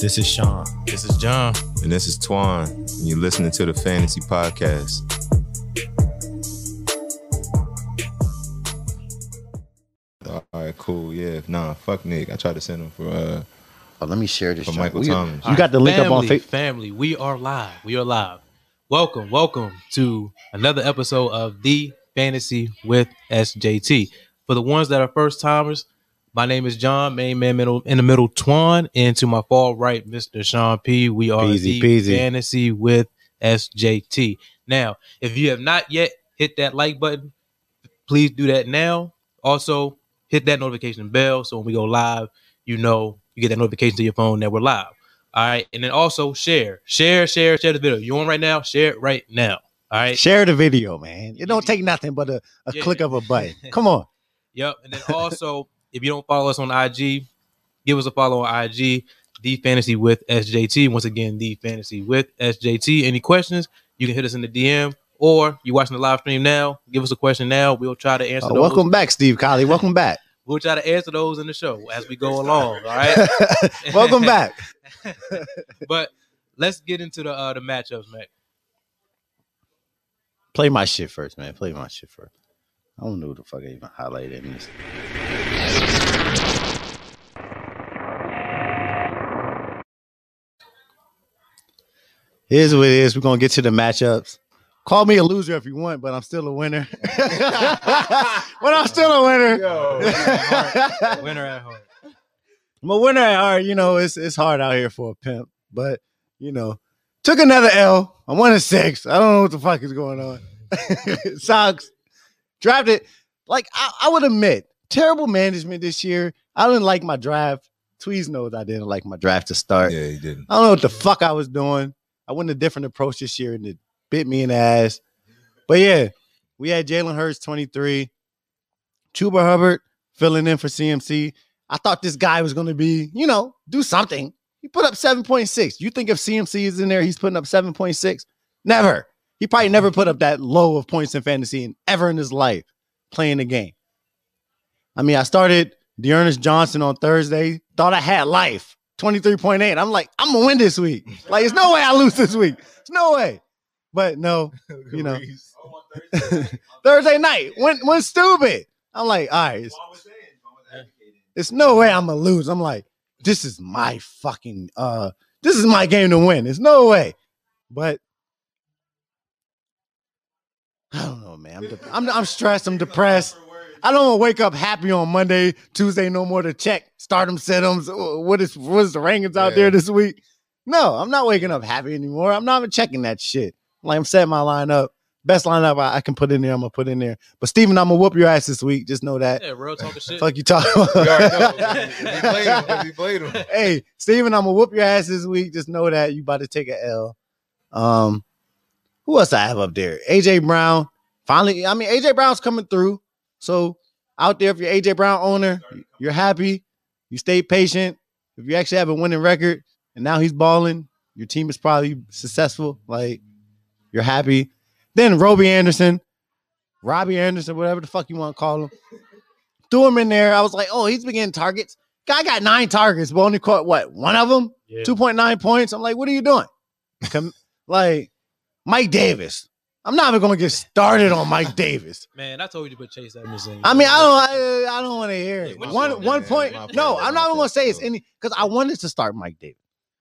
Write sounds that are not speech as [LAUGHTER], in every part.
This is Sean. This is John. And this is Twan. And you're listening to the Fantasy Podcast. All right, cool. Yeah, nah, fuck Nick. I tried to send him for uh Oh, let me share this. for John. Michael We- Thomas. You got the link up on Facebook. Family, we are live. We are live. Welcome, welcome to another episode of The Fantasy with SJT. For the ones that are first timers, my name is John, main man middle in the middle, Twan, and to my far right, Mr. Sean P. We are Peasy, The peasy. Fantasy with SJT. Now, if you have not yet hit that like button, please do that now. Also, hit that notification bell so when we go live, you know you get that notification to your phone that we're live. All right, and then also share, share, share, share the video. You on right now? Share it right now. All right. Share the video, man. It don't take nothing but a, a Yeah. click of a button. [LAUGHS] Come on. Yep. And then also, if you don't follow us on IG, give us a follow on IG, The Fantasy with SJT. Once again, The Fantasy with SJT. Any questions? You can hit us in the DM, or you're watching the live stream now. Give us a question now. We'll try to answer those. welcome back, Steve Colley. Welcome back. We'll try to answer those in the show as we go along. All right. [LAUGHS] welcome back. [LAUGHS] but let's get into the uh the matchups, man. Play my shit first, man. Play my shit first. I don't know who the fuck I even highlighted in this. Here's what it is. We're gonna get to the matchups. Call me a loser if you want, but I'm still a winner. [LAUGHS] but I'm still a winner. [LAUGHS] Winner at home. I'm a winner at heart. You know, it's it's hard out here for a pimp, but you know, took another L. I'm one and six. I don't know what the fuck is going on. [LAUGHS] Sucks. Drafted like I, I would admit, terrible management this year. I didn't like my draft. Tweez knows I didn't like my draft to start. Yeah, he didn't. I don't know what the fuck I was doing. I went a different approach this year and it bit me in the ass. But yeah, we had Jalen Hurts 23, Chuba Hubbard filling in for CMC. I thought this guy was going to be, you know, do something. He put up 7.6. You think if CMC is in there, he's putting up 7.6? Never. He probably never put up that low of points in fantasy in, ever in his life playing the game. I mean, I started D'Ernest Johnson on Thursday, thought I had life. 23.8. I'm like, I'm gonna win this week. Like, there's no way I lose this week. There's no way. But no, [LAUGHS] you know, Thursday night [LAUGHS] went went stupid. I'm like, all right, it's, it's no way I'm gonna lose. I'm like, this is my fucking uh, this is my game to win. There's no way. But I don't know, man. I'm de- I'm, I'm stressed. I'm depressed. I don't want to wake up happy on Monday, Tuesday, no more to check stardom setums. What is what is the rankings out there this week? No, I'm not waking up happy anymore. I'm not even checking that shit. Like I'm setting my lineup. Best lineup I, I can put in there, I'm gonna put in there. But Steven, I'm gonna whoop your ass this week. Just know that. Yeah, real talking shit. Fuck you talking We already about. If he played him, he played him. hey, Steven, I'm gonna whoop your ass this week. Just know that you about to take a L. Um, who else I have up there? AJ Brown. Finally, I mean AJ Brown's coming through. So out there, if you're AJ Brown owner, you're happy. You stay patient. If you actually have a winning record and now he's balling, your team is probably successful. Like you're happy. Then Robbie Anderson, Robbie Anderson, whatever the fuck you want to call him. Threw him in there. I was like, oh, he's been getting targets. Guy got nine targets, but only caught what? One of them? Yeah. 2.9 points. I'm like, what are you doing? Com- [LAUGHS] like Mike Davis. I'm not even gonna get started on Mike Davis. [LAUGHS] Man, I told you to put Chase Edmonds in. I mean, I don't I, I don't want to hear it. My One fault, one man. point. My. No, I'm not even gonna say it's any because I wanted to start Mike Davis.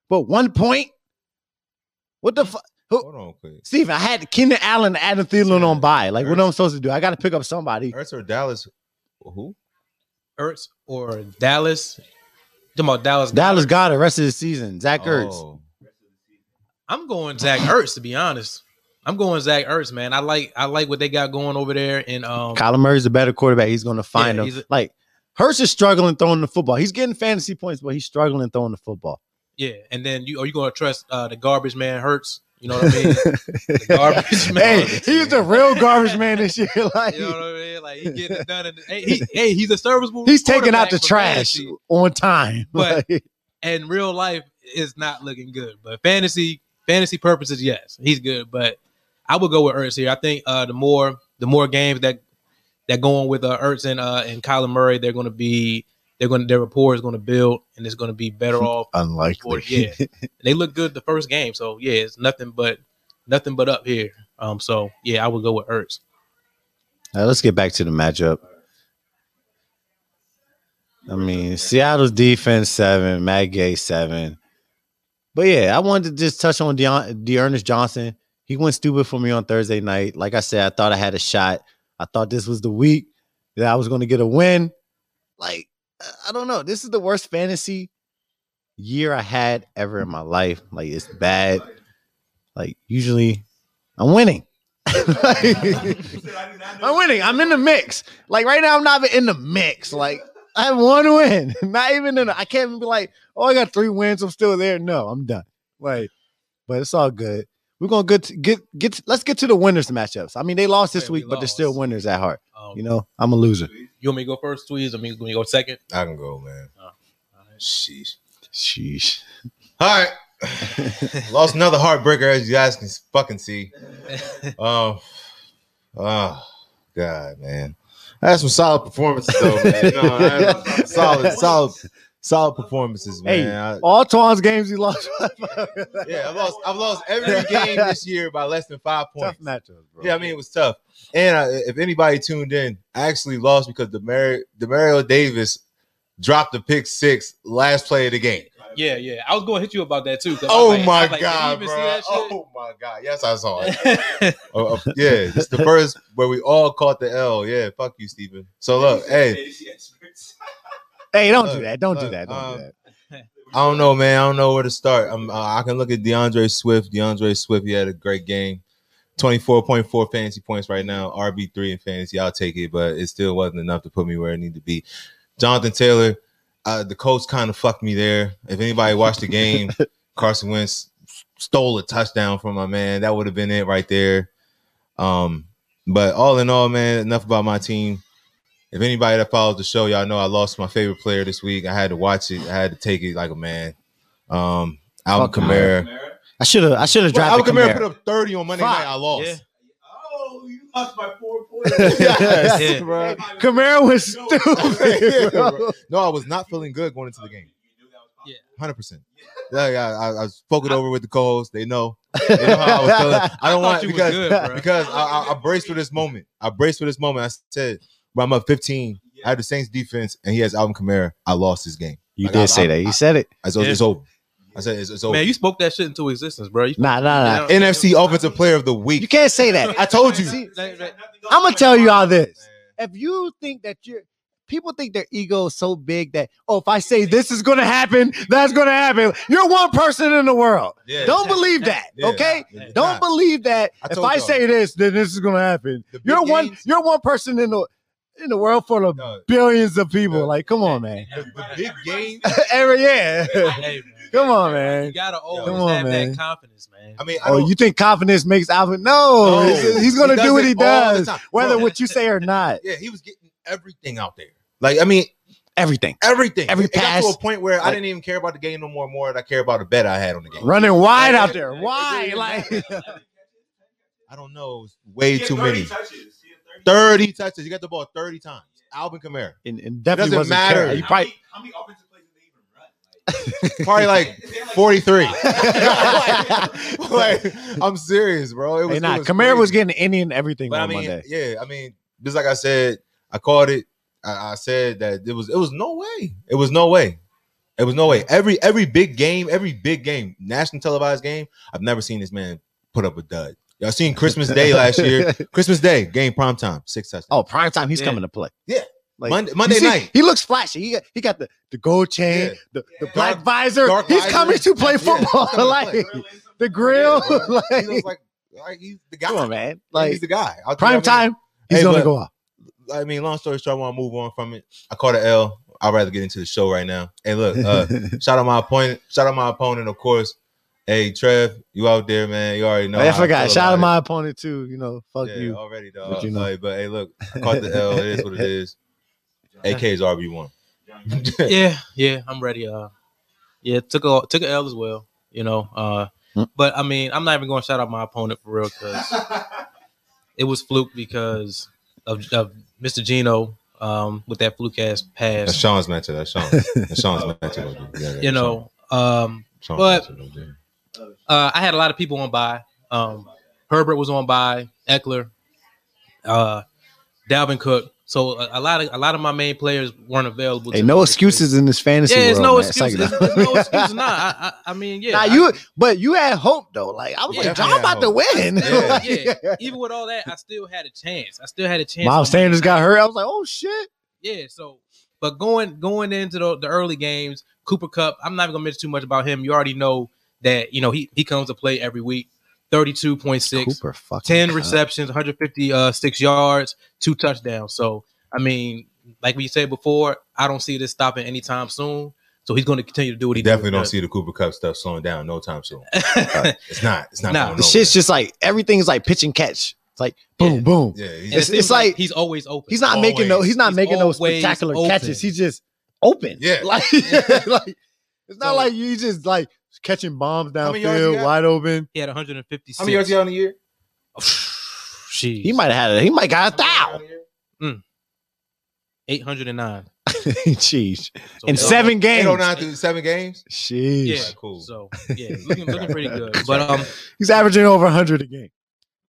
But one point. What the fuck? Hold on, quick. Steven, I had Keenan Allen and Adam Thielen on by. Like, what am I supposed to do? I got to pick up somebody. Hurts or Dallas? Who? Ertz or Dallas. Talking about Dallas. Dallas got it rest of the season. Zach Ertz. Oh. I'm going Zach Ertz to be honest. I'm going Zach Ertz, man. I like I like what they got going over there And um Kyler Murray's a better quarterback. He's going to find Yeah, him. a- like, Hurts is struggling throwing the football. He's getting fantasy points, but he's struggling throwing the football. yeah, and then you are you gonna trust uh the garbage man Hurts? You know what I mean? the [LAUGHS] garbage [LAUGHS] man. hey, he's a real garbage man this year. [LAUGHS] Like, You know what I mean? Like he getting it done. Hey, he, hey, he's a serviceable. he's taking out the trash fantasy, on time. But- Like, and real life is not looking good. But fantasy, fantasy purposes, yes, he's good. But I would go with Ertz here. I think uh, the more the more games that that go on with uh, Ertz and uh, and Kyler Murray, they're going to be they're going to their rapport is going to build and it's going to be better [LAUGHS] off. Unlikely. Yeah, [LAUGHS] they look good the first game, so yeah, it's nothing but nothing but up here. Um, so yeah, I would go with Ertz. Right, let's get back to the matchup. I mean, Seattle's defense seven, Matt Gay seven. But yeah, I wanted to just touch on Deon- D'Ernest Johnson. He went stupid for me on Thursday night. Like I said, I thought I had a shot. I thought this was the week that I was going to get a win. Like, I don't know. This is the worst fantasy year I had ever in my life. Like, it's bad. Like, usually I'm winning. [LAUGHS] Like, [LAUGHS] I'm winning. I'm in the mix. Like right now, I'm not even in the mix. Like I have one win. [LAUGHS] Not even in. The, I can't even be like, oh, I got three wins. I'm still there. No, I'm done. Like, but it's all good. We're gonna get to, get get. To, let's get to the winners matchups. I I mean, they lost this Yeah, we week, but they're still winners at heart. Um, You know, I'm a loser. you want me to go first, Tweez? I mean, want me go second? I can go, man. Oh, Sheesh. Sheesh. [LAUGHS] All right. [LAUGHS] Lost another heartbreaker, as you guys can fucking see. Um, oh God, man. I had some solid performances though, man. No, I had some solid, solid, solid performances, Hey, man. I- all Twan's games he lost. yeah, I've lost. I've lost every game this year by less than five points. Tough points. matchups, bro. Yeah, I mean it was tough. And I, if anybody tuned in, I actually lost because Demar- Demario Davis dropped the pick six last play of the game. Yeah, yeah. I was going to hit you about that too. 'cause I Oh like- my like, god, bro! see that shit? Oh my god! Yes, I saw it. [LAUGHS] Oh, oh, yeah, it's the first where we all caught the L. Yeah, fuck you, Stephen. So look, hey, [LAUGHS] Hey, don't do that. Don't do that. Don't um, do that. I don't know, man. I don't know where to start. I'm, uh, I can look at DeAndre Swift. DeAndre Swift, he had a great game. 24.4 fantasy points right now. RB3 in fantasy. I'll take it, but it still wasn't enough to put me where I need to be. Jonathan Taylor, uh, the coach kind of fucked me there. If anybody watched the game, [LAUGHS] Carson Wentz stole a touchdown from my man. That would have been it right there. Um, but all in all, man, enough about my team. If anybody that follows the show, y'all know I lost my favorite player this week. I had to watch it. I had to take it like a man. Um, Alvin Kamara. I should have. I should have Well, drafted Alvin Kamara put up 30 on Monday night. I lost. Yeah. Lost by four [LAUGHS] points. yes, Yeah. bro. Kamara was stupid. Yeah, bro. [LAUGHS] bro. No, I was not feeling good going into the game. Yeah. Hundred percent. Yeah, yeah. I, I spoke it over with the co-host. They know. They know how I was feeling. [LAUGHS] I don't thought want you because good, bro. because I, I, I braced for this moment. I braced for this moment. I said, "Bro, I'm up 15. I had the Saints defense, and he has Alvin Kamara. I lost this game. You Like, did I- say I- that. You said it. I said Yeah. it's over. I said it's, it's over. Man, you spoke that shit into existence, bro. You, Nah, nah, nah. You know- NFC Offensive Player of the Week. You can't say that. I [LAUGHS] told you. See, That- that- I'm gonna tell you all this. If you think that you're people think their ego is so big that oh, if I say this is gonna happen, that's gonna happen. You're one person in the world. Yeah. Don't believe that. Yeah. Okay? It's Don't not. believe that. I if told I y'all. say this, then this is gonna happen. The big You're one. games- You're one person in the in the world full of No, billions of people. Yeah. Like, come on, man. the, the big game. [LAUGHS] Every yeah. Hey, man. [LAUGHS] Come on, man. You gotta always Come on, have man. that confidence, man. I mean, I Oh, you think confidence makes Alvin? No, No. he's, he's gonna He do what he does, whether Bro. what you [LAUGHS] say or not. yeah, he was getting everything out there. Like, I mean, Everything. everything. Every it got pass. to a point where I didn't even care about the game no more. More than I care about the bet I had on the game. Running wide Like, out there. it- Why? Like [LAUGHS] I don't know. It was way too many. Touches. 30 touches. He got the ball 30 times. Alvin Kamara. and, and definitely doesn't matter. carrying. He probably how many offensive plays Probably [LAUGHS] like they had, like, 43. [LAUGHS] like, I'm serious, bro. It was, hey, it was Kamara was getting any and everything But I on mean, Monday. yeah, I mean, just like I said, I called it. I, I said that it was it was no way. It was no way. It was no way. Every every big game, every big game, national televised game, I've never seen this man put up a dud. Y'all seen Christmas Day last year? [LAUGHS] Christmas Day game prime time, six touchdowns. oh, prime time, he's Yeah. coming to play. Yeah. Like, Monday- Monday see, night. He looks flashy. He got, he got the, the gold chain, Yeah. the, the Yeah. black Dark- visor. dark He's visor. coming to play football. he's coming to like play. the grill. Yeah, like, he looks [LAUGHS] like like he's the guy. come on, man. Like, Like he's the guy. I'll tell you, I prime mean, time, he's Hey, gonna but- go off. I mean, long story short, I want to move on from it. I caught an L. I'd rather get into the show right now. Hey, look, uh, [LAUGHS] shout out my opponent. Shout out my opponent, of course. Hey, Trev, you out there, man? You already know. I how forgot. feel Shout out about my opponent too. You know, fuck yeah, you. already, dog. But you know. Like, but hey, look, I caught the L. It is what it [LAUGHS] is. AK is RB one. [LAUGHS] yeah, yeah, I'm ready. Uh, yeah, took a took a L as well. You know, uh, Hmm. but I mean, I'm not even going to shout out my opponent for real because [LAUGHS] it was fluke because of, of Mr. Geno um, with that fluke ass That's pass. Sean's matchup. That's Sean. [LAUGHS] That's Sean's matchup. Yeah, yeah, You know, um, Sean- but- Sean's matchup, yeah. uh, I had a lot of people on by. Um, Herbert was on by. Ekeler, uh, Dalvin Cook. So a, a lot of a lot of my main players weren't available. Hey, no me. excuses in this fantasy Yeah, it's world. no man. excuses. like, It's, it's no excuses. Nah, I, I, I mean, yeah. Nah, I- you, but you had hope though. Like I was Yeah, like, I John had about to hope. win. Yeah. [LAUGHS] Like, yeah. Even with all that, I still had a chance. I still had a chance. Miles on my Sanders got hurt. I was like, oh shit. Yeah, so but going going into the, the early games, Cooper Kupp, I'm not even gonna mention too much about him. You already know that you know he he comes to play every week. 32.6, 10 Kupp. receptions, 156 uh, yards, two touchdowns. So I mean, like we said before, I don't see this stopping anytime soon. So he's going to continue to do what he Definitely do. don't see the Cooper Kupp stuff slowing down no time soon. [LAUGHS] It's not. It's not. Nah, going The nowhere. shit's just like everything's like pitch and catch. It's like boom, Yeah. boom. Yeah, he's it It's- seems it's like- he's always open. He's not making no. He's not He's making no spectacular open. catches. He's just open. Yeah. [LAUGHS] like, [LAUGHS] like it's not So- like you just like catching bombs How many downfield, wide open. He had 156. How many yards he got on the year? [SIGHS] Jeez. He might have had it. He might got a thou. 809. Jeez. So In yeah. seven games. 809 through seven games. Sheesh. Yeah, Alright, cool. So yeah, looking, looking [LAUGHS] pretty good. But um, He's averaging over 100 a game.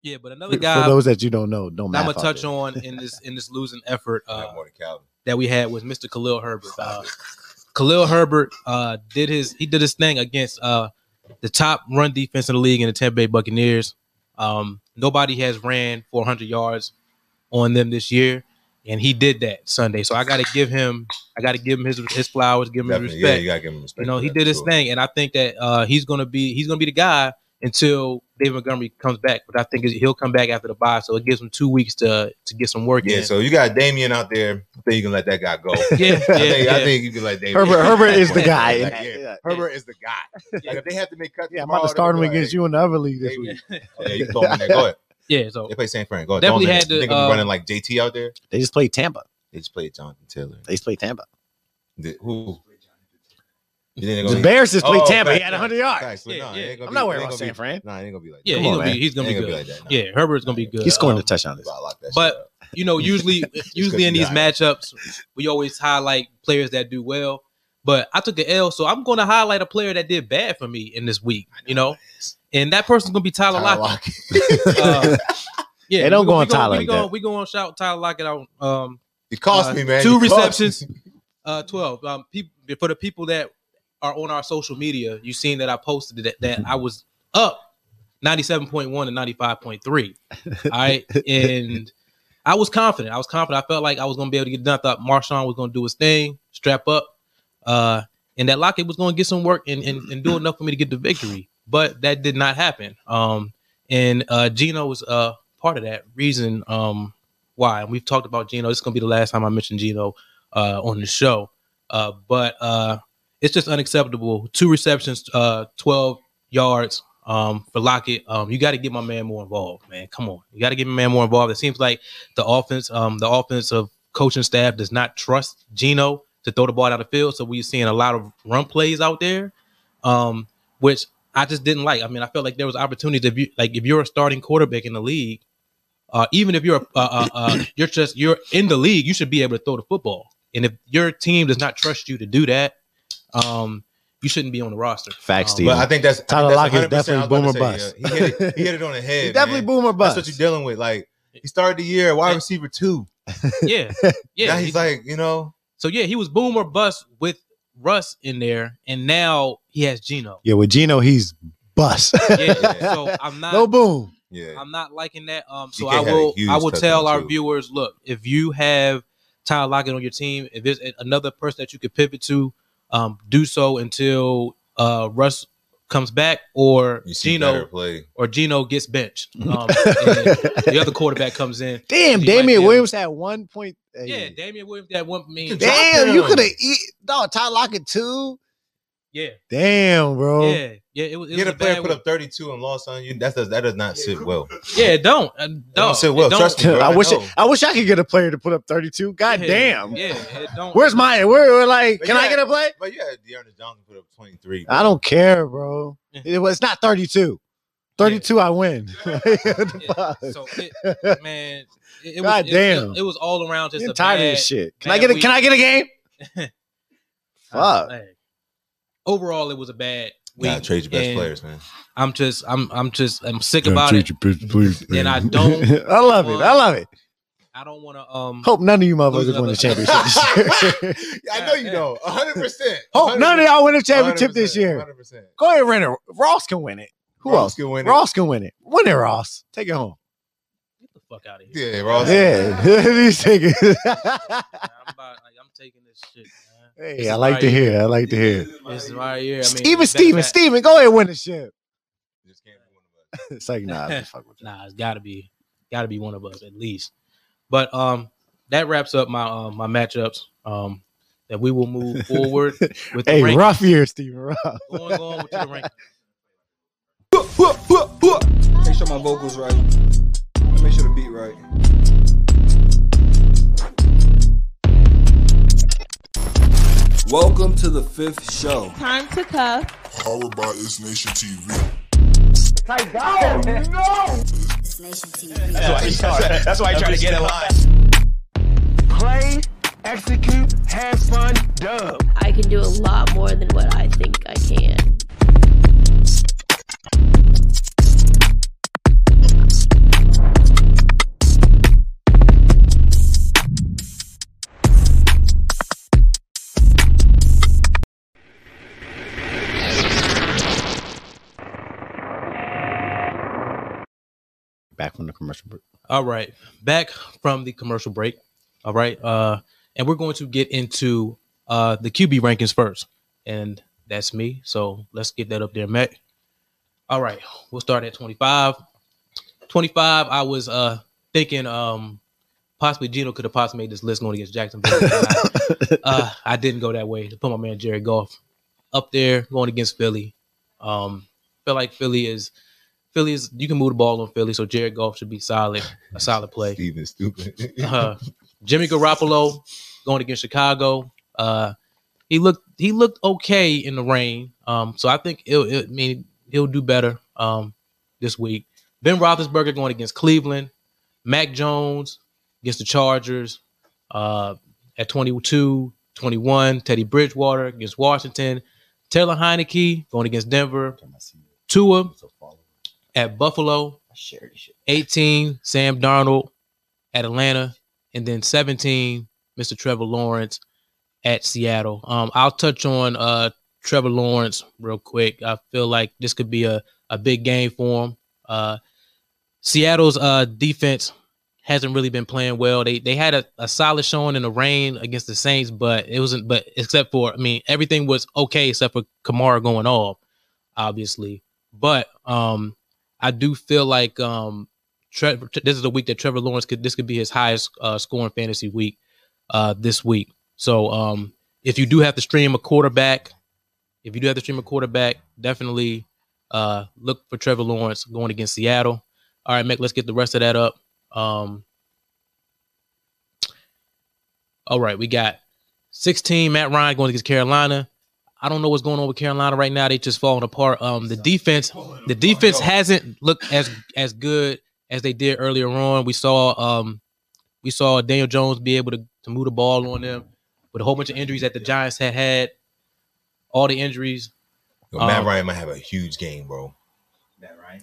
yeah, but another guy. For those that you don't know, don't that I'm math gonna touch on in this in this losing effort uh, got more than Calvin. that we had was Mr. Khalil Herbert. Uh, [LAUGHS] Khalil Herbert uh, did his he did his thing against uh, the top run defense in the league in the Tampa Bay Buccaneers. Um, nobody has ran 400 yards on them this year, and he did that Sunday. So I got to give him I got to give him his his flowers, give him his Definitely. Yeah, respect. you gotta give him respect. You know, he did his sure. thing, and I think that uh, he's gonna be he's gonna be the guy until David Montgomery comes back. But I think he'll come back after the bye, so it gives him two weeks to to get some work Yeah, in. so you got Damien out there. I think you can let that guy go. [LAUGHS] [LAUGHS] yeah, yeah, I, think, yeah. I think you can let Damien. Herbert, Herbert is the guy. like, Yeah, yeah. yeah. Herbert is the guy. [LAUGHS] Like if they have to make cuts, Yeah, I'm about to start him they'll against like, you in the other league this Hey, week. Oh, yeah, you can throw him in there. Go ahead. yeah. So They play St. Fran. Go ahead. Definitely throw him had to, They uh, running like JT out there. They just played Tampa. They just played Jonathan Taylor. They just played Tampa. The- who? You think The gonna- Bears just played Oh, Tampa. He facts, had 100 yards. facts, Yeah, nah, yeah. it ain't gonna I'm be- not worried about San be- Fran. Nah, it ain't gonna be like that. yeah, he's on, gonna be he's gonna be ain't good. gonna be like that, nah. Yeah, Herbert's gonna be good. He's scoring Um, a touchdown. this I lock that But- you know, usually [LAUGHS] usually in these matchups, we always highlight players that do well. But I took an L, so I'm going to highlight a player that did bad for me in this week. You know, and that person's going to be Tyler, Tyler Lockett. Lockett. [LAUGHS] Uh, [LAUGHS] yeah, Hey, don't we go on Tyler We like going that. we going to shout Tyler Lockett out. Um, It cost uh, me, man. Two receptions, uh, twelve. Um, people for the people that are on our social media, you seen that I posted that that I was up ninety seven point one and ninety five point three. [LAUGHS] All right, and I was confident. I was confident. I felt like I was going to be able to get done. I thought Marshawn was going to do his thing, strap up, uh, and that Lockett was going to get some work and, and and do enough for me to get the victory. But that did not happen. Um, and uh, Geno was uh part of that reason. Um, why? And we've talked about Geno. This is going to be the last time I mention Geno uh, on the show. Uh, but uh, it's just unacceptable. Two receptions, uh, 12 yards um, for Lockett. Um, you got to get my man more involved, man. Come on. You got to get my man more involved. It seems like the offense, um, the offensive coaching staff does not trust Geno to throw the ball down the field. So we're seeing a lot of run plays out there, um, which I just didn't like. I mean, I felt like there was opportunities if you like if you're a starting quarterback in the league, uh, even if you're uh, uh, uh, you're just you're in the league, you should be able to throw the football. And if your team does not trust you to do that, um, you shouldn't be on the roster. Facts, Um, Steve. But I think that's Tyler I think Lockett is that's 100%. I was about to definitely say, boomer yeah, He hit, it, [LAUGHS] he hit it on the head. He's definitely man. boomer bust. That's what you're dealing with. Like he started the year wide receiver two. Yeah, [LAUGHS] yeah. now he's he- like, you know, so yeah, he was boom or bust with Russ in there, and now he has Geno. yeah, with Geno, he's bust. Yeah, so [LAUGHS] I'm not. no boom. yeah. I'm not liking that. Um, so I will I will tell our too. viewers, look, if you have Tyler Lockett on your team, if there's another person that you could pivot to, um, do so until uh Russ comes back or You see better Geno play. or Geno gets benched. [LAUGHS] Um, and the other quarterback comes in. Damn, He might be Damien Williams had one point. hey. Yeah, Damien Williams that one mean Drop Damn, you could have eat dog Ty Lockett too. Yeah, Damn, bro. yeah, yeah. It was, it You was a player bad put one. up 32 and lost on you. That does that does not sit well. Yeah, it don't. Uh, don't dog, sit well. it don't- Trust me. bro, I I wish know. I wish I could get a player to put up 32. God Yeah, damn. Yeah, it don't. [LAUGHS] Where's my where, where, like But can I get a play? But yeah, D'Ernest Johnson put up 23. I don't care, bro. Yeah. It was not 32. 32 I win. [LAUGHS] [LAUGHS] Yeah. So it, man, it, it God was, damn. It, it was all around just I'm a tired bad, of this shit. Can I get a week. Can I get a game? Fuck. man. Overall, it was a bad week. Gotta trade your best and players, man. I'm just, I'm, I'm just, I'm sick about it. And I don't [LAUGHS] I love it. I love it. I don't want to. Um, Hope none of you motherfuckers win the championship this [LAUGHS] year. [LAUGHS] I know you don't. 100. percent Hope none of y'all win the championship this year. 100. percent Go ahead, Renner. Ross can win it. Who else? can win it. Ross can win it. Win it, Ross. Take it home. get the fuck out of here. Yeah, Ross. Yeah, he's taking. I'm about, like, I'm taking this shit. Man. hey, I like to hear. I like to hear. This is right here. I mean, Steven, that- Steven, that- Steven, go ahead, and win the ship. Just can't be one of us. [LAUGHS] It's like nah, fuck with [LAUGHS] you. Nah, it's gotta be, gotta be one of us at least. But um, that wraps up my um my matchups. Um, that we will move forward [LAUGHS] with the Hey, rank. rough year, Steven. Rough. Going, going with the rank. Make sure my vocals right. Make sure the beat right. Welcome to the fifth show. Time to cuff. Powered by It's Nation TV. Oh, no! It's Nation TV. That's why I try to get in line. Play, execute, have fun, dub. I can do a lot more than what I think I can. Back from the commercial break. All right, back from the commercial break. All right, uh, and we're going to get into uh the QB rankings first, and that's me. So let's get that up there, Matt. All right, we'll start at 25. 25, I was uh thinking um possibly Geno could have possibly made this list going against Jacksonville. I, [LAUGHS] uh, I didn't go that way to put my man Jared Goff up there going against Philly. Um, feel like Philly is Philly is you can move the ball on Philly, so Jared Goff should be solid, a solid play. [LAUGHS] Steven stupid. Uh, Jimmy Garoppolo going against Chicago. Uh, he looked he looked okay in the rain. Um, so I think it'll, it I mean he'll do better um this week. Ben Roethlisberger going against Cleveland. Mac Jones against the Chargers. Uh, at 22, 21, Teddy Bridgewater against Washington. Taylor Heinicke going against Denver. Tua at Buffalo. 18, Sam Darnold at Atlanta, and then 17, Mr. Trevor Lawrence at Seattle. Um, I'll touch on uh Trevor Lawrence real quick. I feel like this could be a, a big game for him. Uh Seattle's uh defense hasn't really been playing well. They they had a, a solid showing in the rain against the Saints, but it wasn't but except for I mean everything was okay except for Kamara going off, obviously. But um I do feel like um this is a week that Trevor Lawrence could this could be his highest uh, scoring fantasy week uh, this week. So um, if you do have to stream a quarterback, if you do have to stream a quarterback, definitely uh, look for Trevor Lawrence going against Seattle. All right, Mick, let's get the rest of that up. Um, all right, we got 16 Matt Ryan going against Carolina. I don't know what's going on with Carolina right now. They just falling apart. Um, the defense, the defense hasn't looked as as good as they did earlier on. We saw um we saw Daniel Jones be able to, to move the ball on them with a whole bunch of injuries that the Giants had had. All the injuries. Yo, Matt Um, Ryan might have a huge game, bro.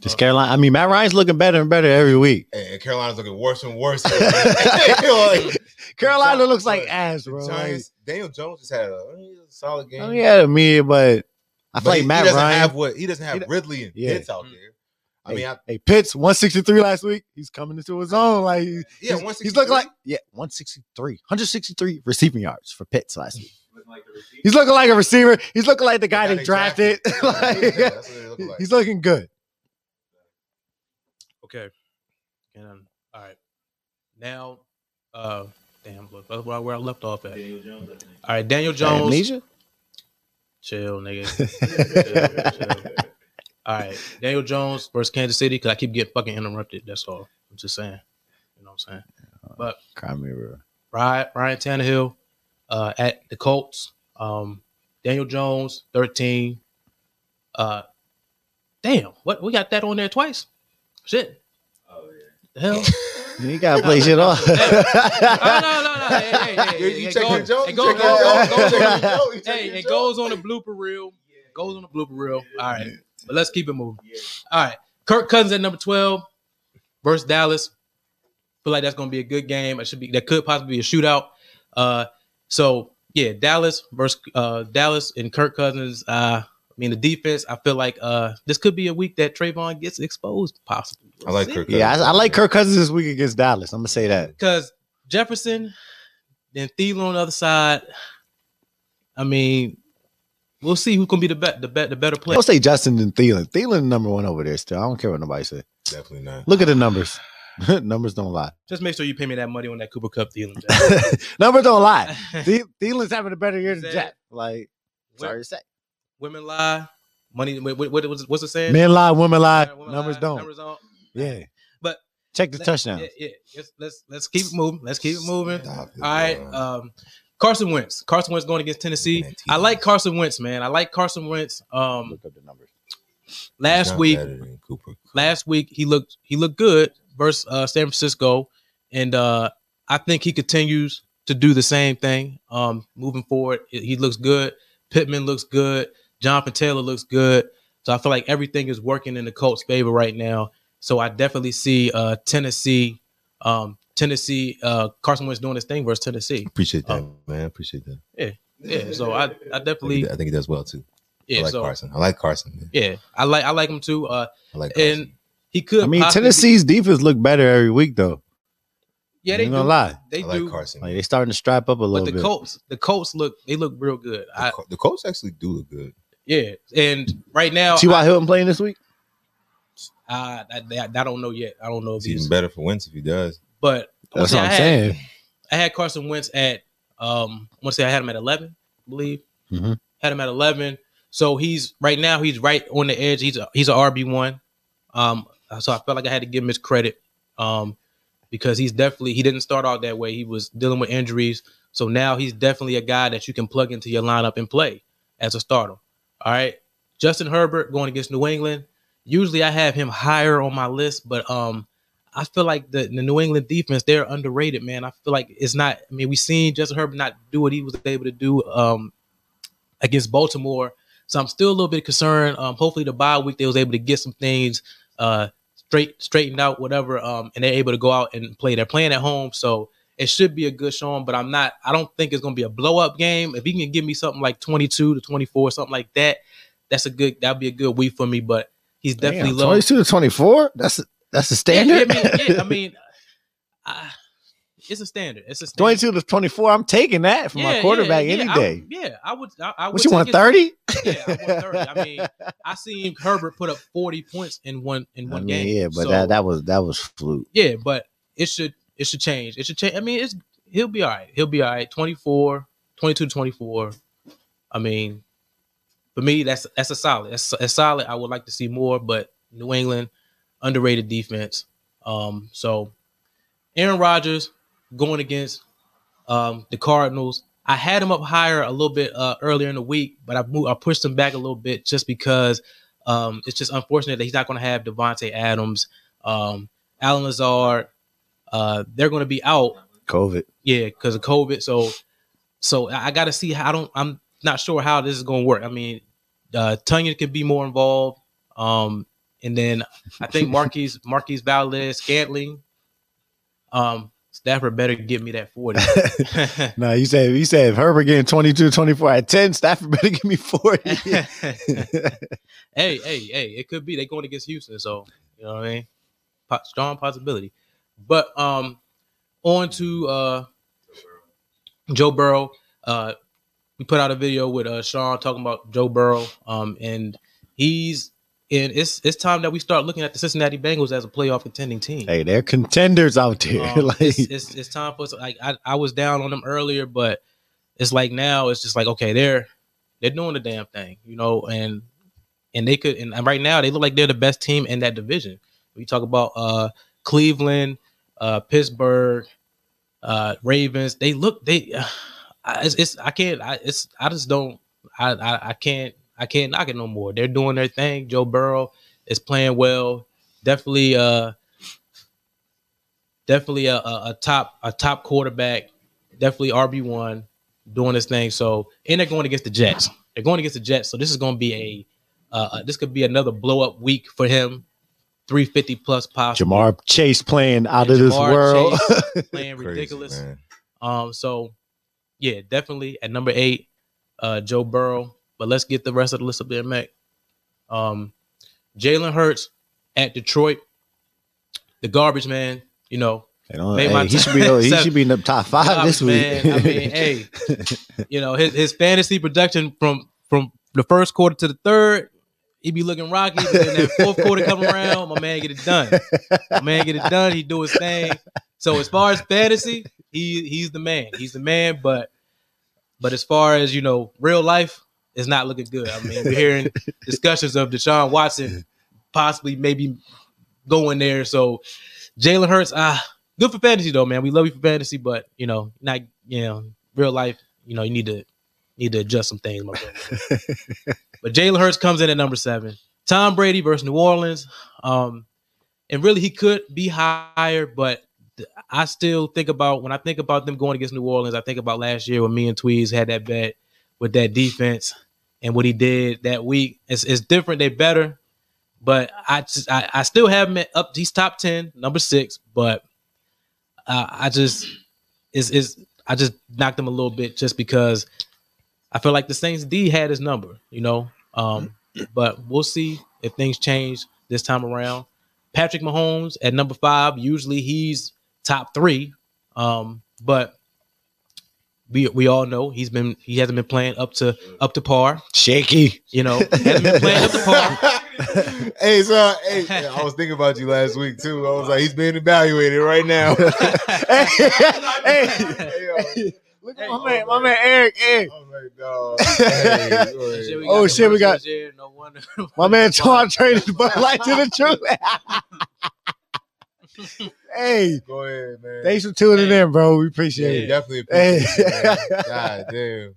Just Carolina. I mean, Matt Ryan's looking better and better every week. And and Carolina's looking worse and worse. [LAUGHS] [LAUGHS] Like, Carolina looks like ass, bro. Giants, Daniel Jones just had a, I mean, a solid game. I mean, yeah, me, but I feel like he, Matt he doesn't Ryan. have what he doesn't have He Ridley and Yeah. Pitts out there. I hey, mean, I, hey, Pitts 163 last week. He's coming into his own. Like, he- yeah, he's, he's looking like yeah, 163, 163 receiving yards for Pitts last week. He's looking like a receiver. He's looking like the guy guy they they drafted. [LAUGHS] Like, Yeah, that's what they look like. he's looking good. Okay. And all right. Now, uh, damn, look, that's where I- where I left off at. Daniel Jones, All right, Daniel Jones. Amnesia. Chill, nigga. Chill, [LAUGHS] chill. All right, Daniel Jones versus Kansas City because I keep getting fucking interrupted. That's all. I'm just saying. You know what I'm saying? But Cry me a river. Ryan, Ryan Tannehill uh, at the Colts. Um, Daniel Jones, 13. Uh, damn, what we got that on there twice? Shit. Oh yeah. The hell? [LAUGHS] You gotta play shit off. no, no, no, no. [LAUGHS] Hey, hey, hey, You- hey, you it goes- your joke? It You goes, goes- goes on- your joke? You checking Hey, it goes on the blooper reel. Goes on the blooper reel. All right, but let's keep it moving. All right, Kirk Cousins at number twelve versus Dallas. Feel like that's gonna be a good game. It should be that could possibly be a shootout. Uh, so yeah, Dallas versus uh Dallas and Kirk Cousins. Uh, I mean the defense. I feel like uh this could be a week that Trevon gets exposed. Possibly. I like Kirk Cousins. yeah, I, I like Kirk Cousins this week against Dallas. I'm gonna say that. because Jefferson, then Thielen on the other side. I mean, we'll see who can be the bet the bet the better player. I'll say Justin and Thielen. Thielen number one over there still. I don't care what nobody say. Definitely not. Look at the numbers. [LAUGHS] numbers don't lie. Just make sure you pay me that money on that Cooper Kupp Thielen. [LAUGHS] numbers don't lie. [LAUGHS] Thie- Thielen's having a better year than Said- Jack. Like, sorry to say. Women lie, money. What, what, what, what's it saying? Men lie, women lie, Women numbers lie, don't. Numbers don't. Yeah. But Check the Let- touchdown. Yeah, yeah. Let's, let's let's keep it moving. Let's keep it moving. Stop it, All right. Um, Carson Wentz. Carson Wentz going against Tennessee. Man, I like Carson Wentz, man. I like Carson Wentz. Um, Look up the numbers. Last week, Cooper. last week he looked he looked good versus uh, San Francisco, and uh, I think he continues to do the same thing. Um, moving forward, he he looks good. Pittman looks good. Jonathan Taylor looks good. So I feel like everything is working in the Colts' favor right now. So I definitely see uh, Tennessee, um, Tennessee, uh, Carson Wentz doing his thing versus Tennessee. Appreciate that, Um, man. Appreciate that. Yeah, yeah. so I, I I think, he, definitely, I think he does well too. yeah, I like so Carson. I like Carson. Man. yeah, I like I like him too. Uh, I like Carson. and he could. I mean, possibly- Tennessee's defense look better every week though. yeah, they ain't do. gonna lie. They I like do. Carson. Like they starting to strap up a little. Bit. But the bit. Colts, the Colts look, they look real good. the, I, the Colts actually do look good. Yeah, and right now, See why Hilton playing this week? I, I, I, I don't know yet. I don't know if It's even he's, better for Wentz if he does. but I That's what I I'm had, saying. I had Carson Wentz at, um, I want to say I had him at eleven, I believe. Mhm. Had him at eleven. So he's right now. He's right on the edge. He's a, he's a RB one. Um, so I felt like I had to give him his credit, um, because he's definitely he didn't start out that way. He was dealing with injuries. So now he's definitely a guy that you can plug into your lineup and play as a starter. All right. Justin Herbert going against New England. Usually I have him higher on my list, but um I feel like the, the New England defense, they're underrated, man. I feel like it's not, I mean, we seen Justin Herbert not do what he was able to do um against Baltimore. So I'm still a little bit concerned. Um, hopefully the bye week they was able to get some things uh straight straightened out, whatever. Um, and they're able to go out and play. They're playing at home, so it should be a good showing. But I'm not. I don't think it's gonna be a blow up game. If he can give me something like 22 to 24, something like that, that's a good. That'd be a good week for me. But he's definitely Damn, low. 22 to 24? That's that's a Yeah, yeah, standard. I mean, yeah, I [LAUGHS] mean, I, it's a standard. It's a standard. 22 to 24. I'm taking that for my quarterback yeah, any yeah, I- day. yeah, I would. I, I would what you want, 30? Yeah, I want 30. I mean, [LAUGHS] I seen Herbert put up 40 points in one in one mean, game. yeah, but So, that that was that was fluke. yeah, but it should it should change. It should change. I mean, it's he'll be all right. He'll be all right. 24, 22 to 24. I mean, for me, that's that's a solid. That's, that's solid. I would like to see more, but New England underrated defense. Um, so Aaron Rodgers going against um the Cardinals. I had him up higher a little bit uh, earlier in the week, but I moved, I pushed him back a little bit just because um, it's just unfortunate that he's not going to have Davante Adams, um, Allen Lazard. Uh, they're going to be out, COVID. yeah, because of COVID. So, so I, got to see how. I don't. I'm not sure how this is going to work. I mean, uh, Tonyan can be more involved, um, and then I think [LAUGHS] Marquise Marquez Valdes-Scantling. Um, Stafford better give me that forty. [LAUGHS] No, you said you said if Herbert getting 22, 24 at 10, Stafford better give me 40. [LAUGHS] hey, hey, hey, it could be they going against Houston, so you know what I mean. Strong possibility, but um, on to uh, Joe Burrow. Uh, we put out a video with uh Sean talking about Joe Burrow, um, and he's and it's it's time that we start looking at the Cincinnati Bengals as a playoff contending team. hey, they're contenders out there. Um, [LAUGHS] like, it's, it's it's time for us. Like I, I was down on them earlier, but it's like now it's just like okay, they're they're doing the damn thing, you know, and and they could and right now they look like they're the best team in that division. We talk about uh Cleveland, uh Pittsburgh, uh Ravens. They look they [SIGHS] I- it's, it's I can't I it's I just don't I, I I can't I can't knock it no more. They're doing their thing. Joe Burrow is playing well. Definitely uh definitely a, a, a top a top quarterback, definitely RB one doing this thing. So and they're going against the Jets. They're going against the Jets. So this is going to be a uh, uh, this could be another blow up week for him. 350 plus possible. Ja'Marr Chase playing out of And this world. Chase [LAUGHS] playing Crazy, ridiculous. man. Um, so yeah, definitely at number eight, uh, Joe Burrow. But let's get the rest of the list up there, Mac. Um, Jalen Hurts at Detroit, the garbage man. You know, You hey, my he should be [LAUGHS] he should be in the top five garbage this week. man. I mean, hey, [LAUGHS] you know his his fantasy production from from the first quarter to the third, he be looking rocky. But then that fourth quarter come [LAUGHS] around, my man get it done. My man get it done. He do his thing. So as far as fantasy, he he's the man. He's the man. But but as far as you know, real life is not looking good. I mean, we're hearing discussions of Deshaun Watson possibly maybe going there. So Jalen Hurts, ah, good for fantasy though, man. We love you for fantasy, but you know, not you know, real life, you know, you need to need to adjust some things, my but Jalen Hurts comes in at number seven. Tom Brady versus New Orleans. Um, and really he could be higher, but I still think about when I think about them going against New Orleans, I think about last year when me and Tweez had that bet with that defense and what he did that week. It's, it's different, they better, but I just I, I still have him up. He's top ten, number six, but uh, I just is is I just knocked him a little bit just because I feel like the Saints D had his number, you know. Um, but we'll see if things change this time around. Patrick Mahomes at number five. Usually he's top three, um, but we we all know he's been he hasn't been playing up to up to par. Shaky. You know, hasn't been playing up to par. [LAUGHS] hey, so hey, I was thinking about you last week too. I was like, he's being evaluated right now. [LAUGHS] [LAUGHS] hey, hey, Hey, look at my oh, man, my man Eric. Eric. I'm like, dog. Hey, Shit, go ahead. Oh, shit, we got- here, No wonder. [LAUGHS] My man Twan traded Bud Light to the [LAUGHS] truth. [LAUGHS] hey, Go ahead, man. thanks for tuning Hey. in, bro. We Yeah, appreciate it. definitely Hey. appreciate it. God damn.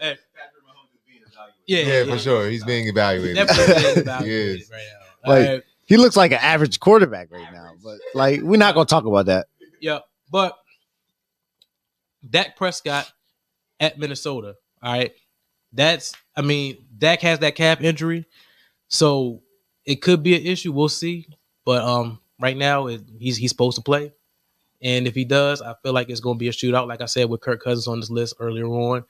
Hey. Patrick Mahomes is being evaluated. Yeah, Yeah, for sure. He's being evaluated. Definitely being He is. right now. Like- All right. He looks like an average quarterback right now, but like we're not gonna talk about that. Yeah, but Dak Prescott at Minnesota. All right, that's I mean Dak has that calf injury, so it could be an issue. We'll see, but um, right now it, he's he's supposed to play, and if he does, I feel like it's going to be a shootout. Like I said with Kirk Cousins on this list earlier on,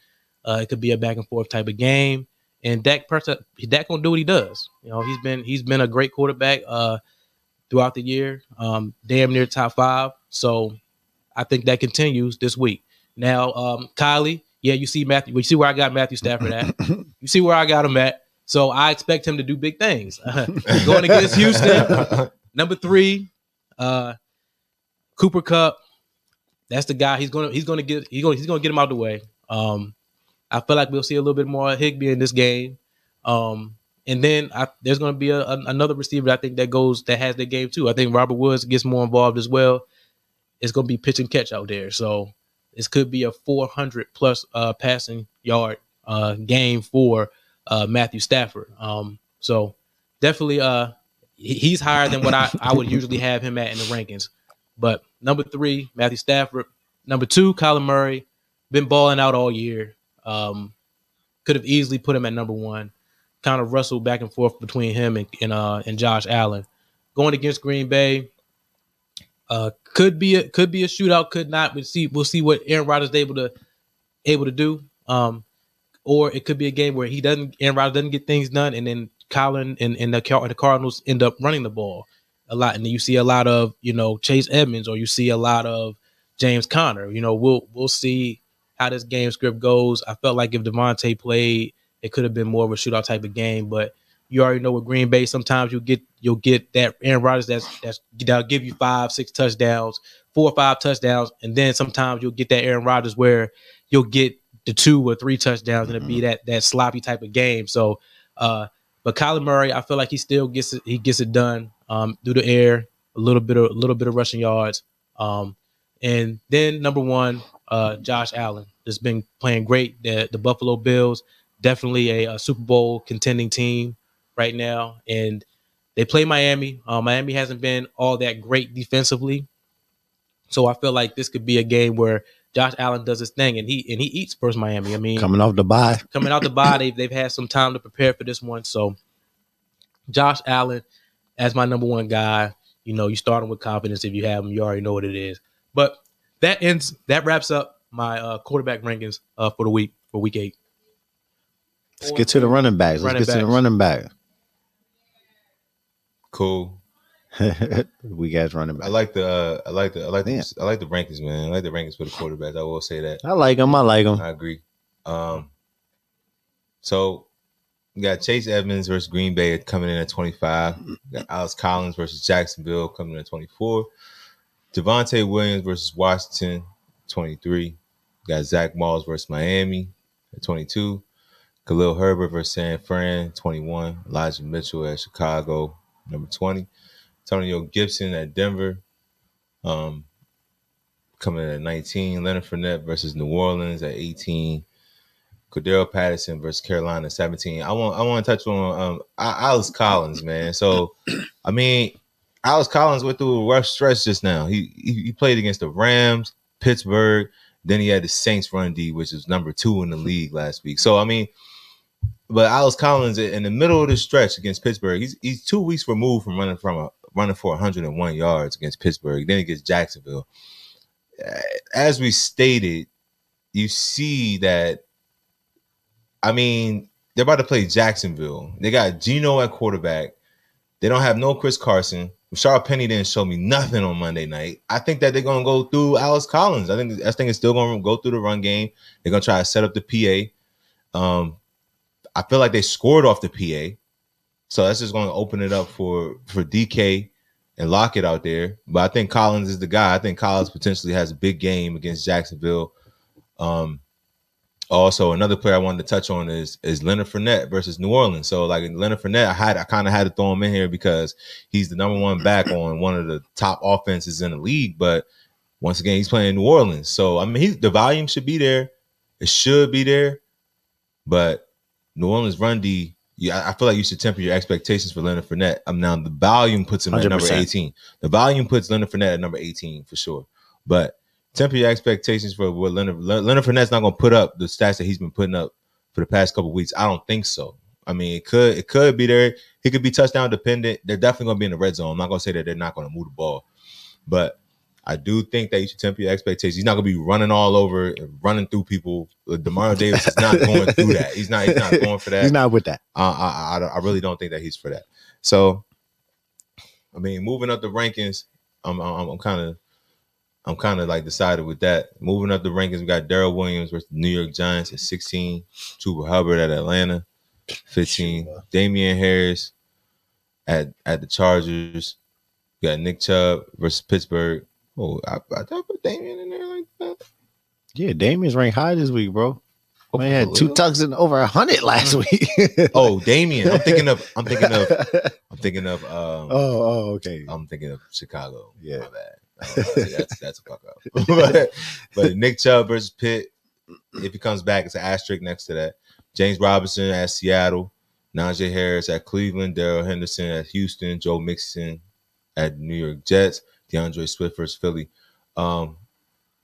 uh, it could be a back and forth type of game. And Dak Prescott, Dak gonna do what he does. You know, he's been he's been a great quarterback uh throughout the year, um, damn near top five. So I think that continues this week. Now, um, Kylie, yeah, you see Matthew. You see where I got Matthew Stafford at. [LAUGHS] you see where I got him at. So I expect him to do big things. [LAUGHS] Going against Houston, [LAUGHS] number three, uh, Cooper Kupp. That's the guy. He's gonna he's gonna get he's gonna he's gonna get him out of the way. Um, I feel like we'll see a little bit more Higbee in this game. Um, and then I, there's going to be a, a- another receiver I think that goes that has the game too. I think Robert Woods gets more involved as well. It's going to be pitch and catch out there, so this could be a 400 plus uh, passing yard uh, game for uh, Matthew Stafford. Um, so definitely, uh, he's higher than what I, I would usually have him at in the rankings. But number three, Matthew Stafford. Number two, Kyler Murray. Been balling out all year. Um, could have easily put him at number one. Kind of wrestled back and forth between him and and, uh, and Josh Allen. Going against Green Bay, uh, could be a could be a shootout, could not. We'll see. We'll see what Aaron Rodgers able to able to do. Um, or it could be a game where he doesn't Aaron Rodgers doesn't get things done, and then Colin and, and the and the Cardinals end up running the ball a lot, and you see a lot of you know Chase Edmonds, or you see a lot of James Conner. You know, we'll we'll see how this game script goes. I felt like if Davante played, it could have been more of a shootout type of game, but you already know with Green Bay, sometimes you'll get you'll get that Aaron Rodgers that's that's that'll give you five, six touchdowns, four or five touchdowns, and then sometimes you'll get that Aaron Rodgers where you'll get the two or three touchdowns and it'll be that that sloppy type of game. So uh but Kyler Murray, I feel like he still gets it he gets it done um through the air, a little bit of a little bit of rushing yards. Um and then number one, uh Josh Allen has been playing great. The the Buffalo Bills, definitely a, a Super Bowl contending team right now. And they play Miami. Uh, Miami hasn't been all that great defensively. So I feel like this could be a game where Josh Allen does his thing and he and he eats first Miami. I mean, Coming off the bye. coming out the bye, they've, they've had some time to prepare for this one. So Josh Allen as my number one guy. You know, you start him with confidence. If you have him, you already know what it is. But that ends that wraps up my uh, quarterback rankings uh, for the week for week eight. Let's get to the running backs. Let's Running get to the running back. Cool. [LAUGHS] we guys running back. I like the uh, I like the I like the, I like the rankings, man. I like the rankings for the quarterbacks. I will say that. I like them. I like them. I agree. Um, so we got Chase Edmonds versus Green Bay coming in at 25. We got Alex Collins versus Jacksonville coming in at 24. Javonte Williams versus Washington, 23. We got Zach Moss versus Miami at 22. Khalil Herbert versus San Fran, 21. Elijah Mitchell at Chicago, number 20. Antonio Gibson at Denver, um, coming in at 19. Leonard Fournette versus New Orleans at 18. Cordarrelle Patterson versus Carolina 17. I want I want to touch on um A- Alex Collins, man. So I mean, Alex Collins went through a rough stretch just now. He he, he played against the Rams, Pittsburgh, then he had the Saints run D, which was number two in the league last week. So I mean, but Alex Collins in the middle of the stretch against Pittsburgh, he's he's two weeks removed from running from a running for 101 yards against Pittsburgh. Then he gets Jacksonville. As we stated, you see that. I mean, they're about to play Jacksonville. They got Geno at quarterback. They don't have no Chris Carson. Rashaad Penny didn't show me nothing on Monday night. I think that they're gonna go through Alex Collins. I think I think it's still gonna go through the run game. They're gonna try to set up the PA. Um, I feel like they scored off the PA, so that's just gonna open it up for for DK and Lockett out there. But I think Collins is the guy. I think Collins potentially has a big game against Jacksonville. Um, also, another player I wanted to touch on is is Leonard Fournette versus New Orleans. So, like Leonard Fournette, I had I kind of had to throw him in here because he's the number one back on one of the top offenses in the league. But once again, he's playing New Orleans, so I mean, he, the volume should be there. It should be there, but New Orleans run D. Yeah, I feel like you should temper your expectations for Leonard Fournette. Um, now the volume puts him at number eighteen. The volume puts Leonard Fournette at number eighteen for sure, but temper your expectations for what Leonard Leonard Fournette's not going to put up the stats that he's been putting up for the past couple weeks. I don't think so. I mean, it could it could be there. He could be touchdown dependent. They're definitely going to be in the red zone. I'm not going to say that they're not going to move the ball, but I do think that you should temper your expectations. He's not going to be running all over and running through people. Uh, Demario Davis is not going through that. He's not. He's not going for that. He's not with that. I, I, I, I really don't think that he's for that. So, I mean, moving up the rankings, I'm I'm, kind of I'm kind of like decided with that. Moving up the rankings, we got Darrel Williams versus the New York Giants at 16, Chuba Hubbard at Atlanta, 15, Damien Harris at at the Chargers. We got Nick Chubb versus Pittsburgh. Oh, I, I thought I put Damien in there like that. Yeah, Damien's ranked high this week, bro. Man had two tucks and over a hundred last [LAUGHS] week. Oh, Damien. I'm thinking of I'm thinking of [LAUGHS] I'm thinking of um oh, oh, okay. I'm thinking of Chicago. Yeah. My bad. Oh, that's that's a fuck up. [LAUGHS] but, but Nick Chubb versus Pitt, if he comes back, it's an asterisk next to that. James Robinson at Seattle, Najee Harris at Cleveland, Darrell Henderson at Houston, Joe Mixon at New York Jets, D'Andre Swift versus Philly. Um,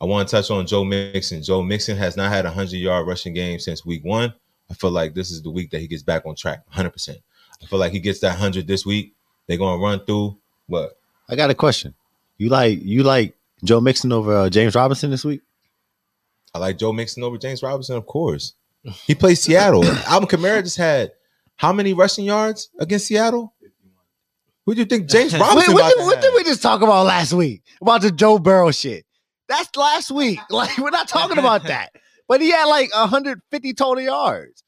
I want to touch on Joe Mixon. Joe Mixon has not had a hundred yard rushing game since week one. I feel like this is the week that he gets back on track, 100. percent I feel like he gets that hundred this week. They're gonna run through what I got a question. You like you like Joe Mixon over uh, James Robinson this week? I like Joe Mixon over James Robinson, of course. He plays Seattle. [COUGHS] Alvin Kamara just had how many rushing yards against Seattle? Who do you think James [LAUGHS] Wait, Robinson? what, did, what did we just talk about last week about the Joe Burrow shit? That's last week. [LAUGHS] Like we're not talking about that. But he had like 150 total yards.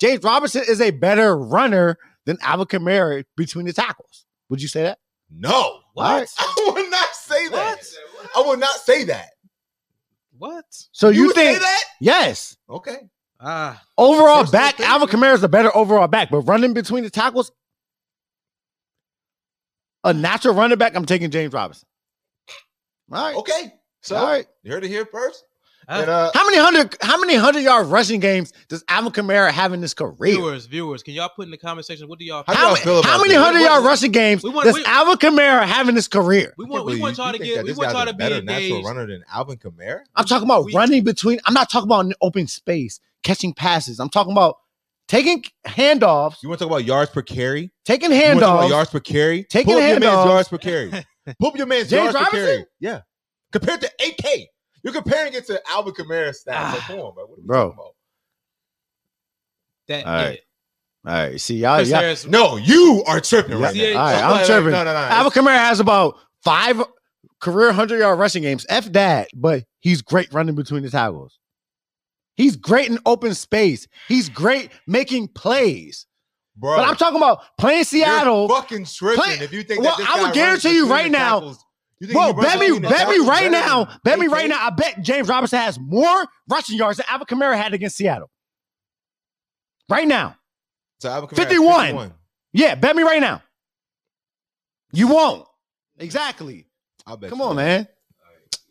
James Robinson is a better runner than Alvin Kamara between the tackles. Would you say that? No, What? [LAUGHS] I would not say that. I would not say that. What? So you, would say think that? yes? Okay. Ah, Overall back, opinion. Alvin Kamara is a better overall back, but running between the tackles, a natural running back, I'm taking James Robinson. All right. Okay. So All right. you heard it here first. And, uh, How many hundred how many hundred yard rushing games does Alvin Kamara have in his career? Viewers, viewers, can y'all put in the comment section what do y'all? How? How, y'all many- feel how many hundred yard rushing games we want- does we- Alvin Kamara have in his career? We want, we want you y'all to get, we want guy's y'all a to be better natural engaged. runner than Alvin Kamara. I'm talking about We- running between. I'm not talking about in open space, catching passes. I'm talking about taking handoffs, You want to talk about yards per carry? taking You want to talk about handoffs. yards per carry? Taking Pull up your man's handoffs. yards per carry. [LAUGHS] Pull up your man's James yards per carry. Yeah. Compared to AK. You're comparing it to Alvin Kamara's stats. Like, Ah. come on, bro. What are we Bro. That, All right. yeah. All right, see y'all. Y'all Harris, No, you are tripping right Yeah, now. all right, I'm no, tripping. No, no, no. Alvin Kamara has about five career hundred yard rushing games. F that, but he's great running between the tackles. He's great in open space. He's great making plays. Bro, But I'm talking about playing Seattle. fucking tripping Play- if you think Well, that this I would guarantee you right now- tackles. You Bro, bet me, bet me right now, bet me right now. I bet James Robinson has more rushing yards than Alvin Kamara had against Seattle. Right now. So Alvin Kamara has 51. Yeah, bet me right now. You won't. Exactly. I'll bet Come on, man.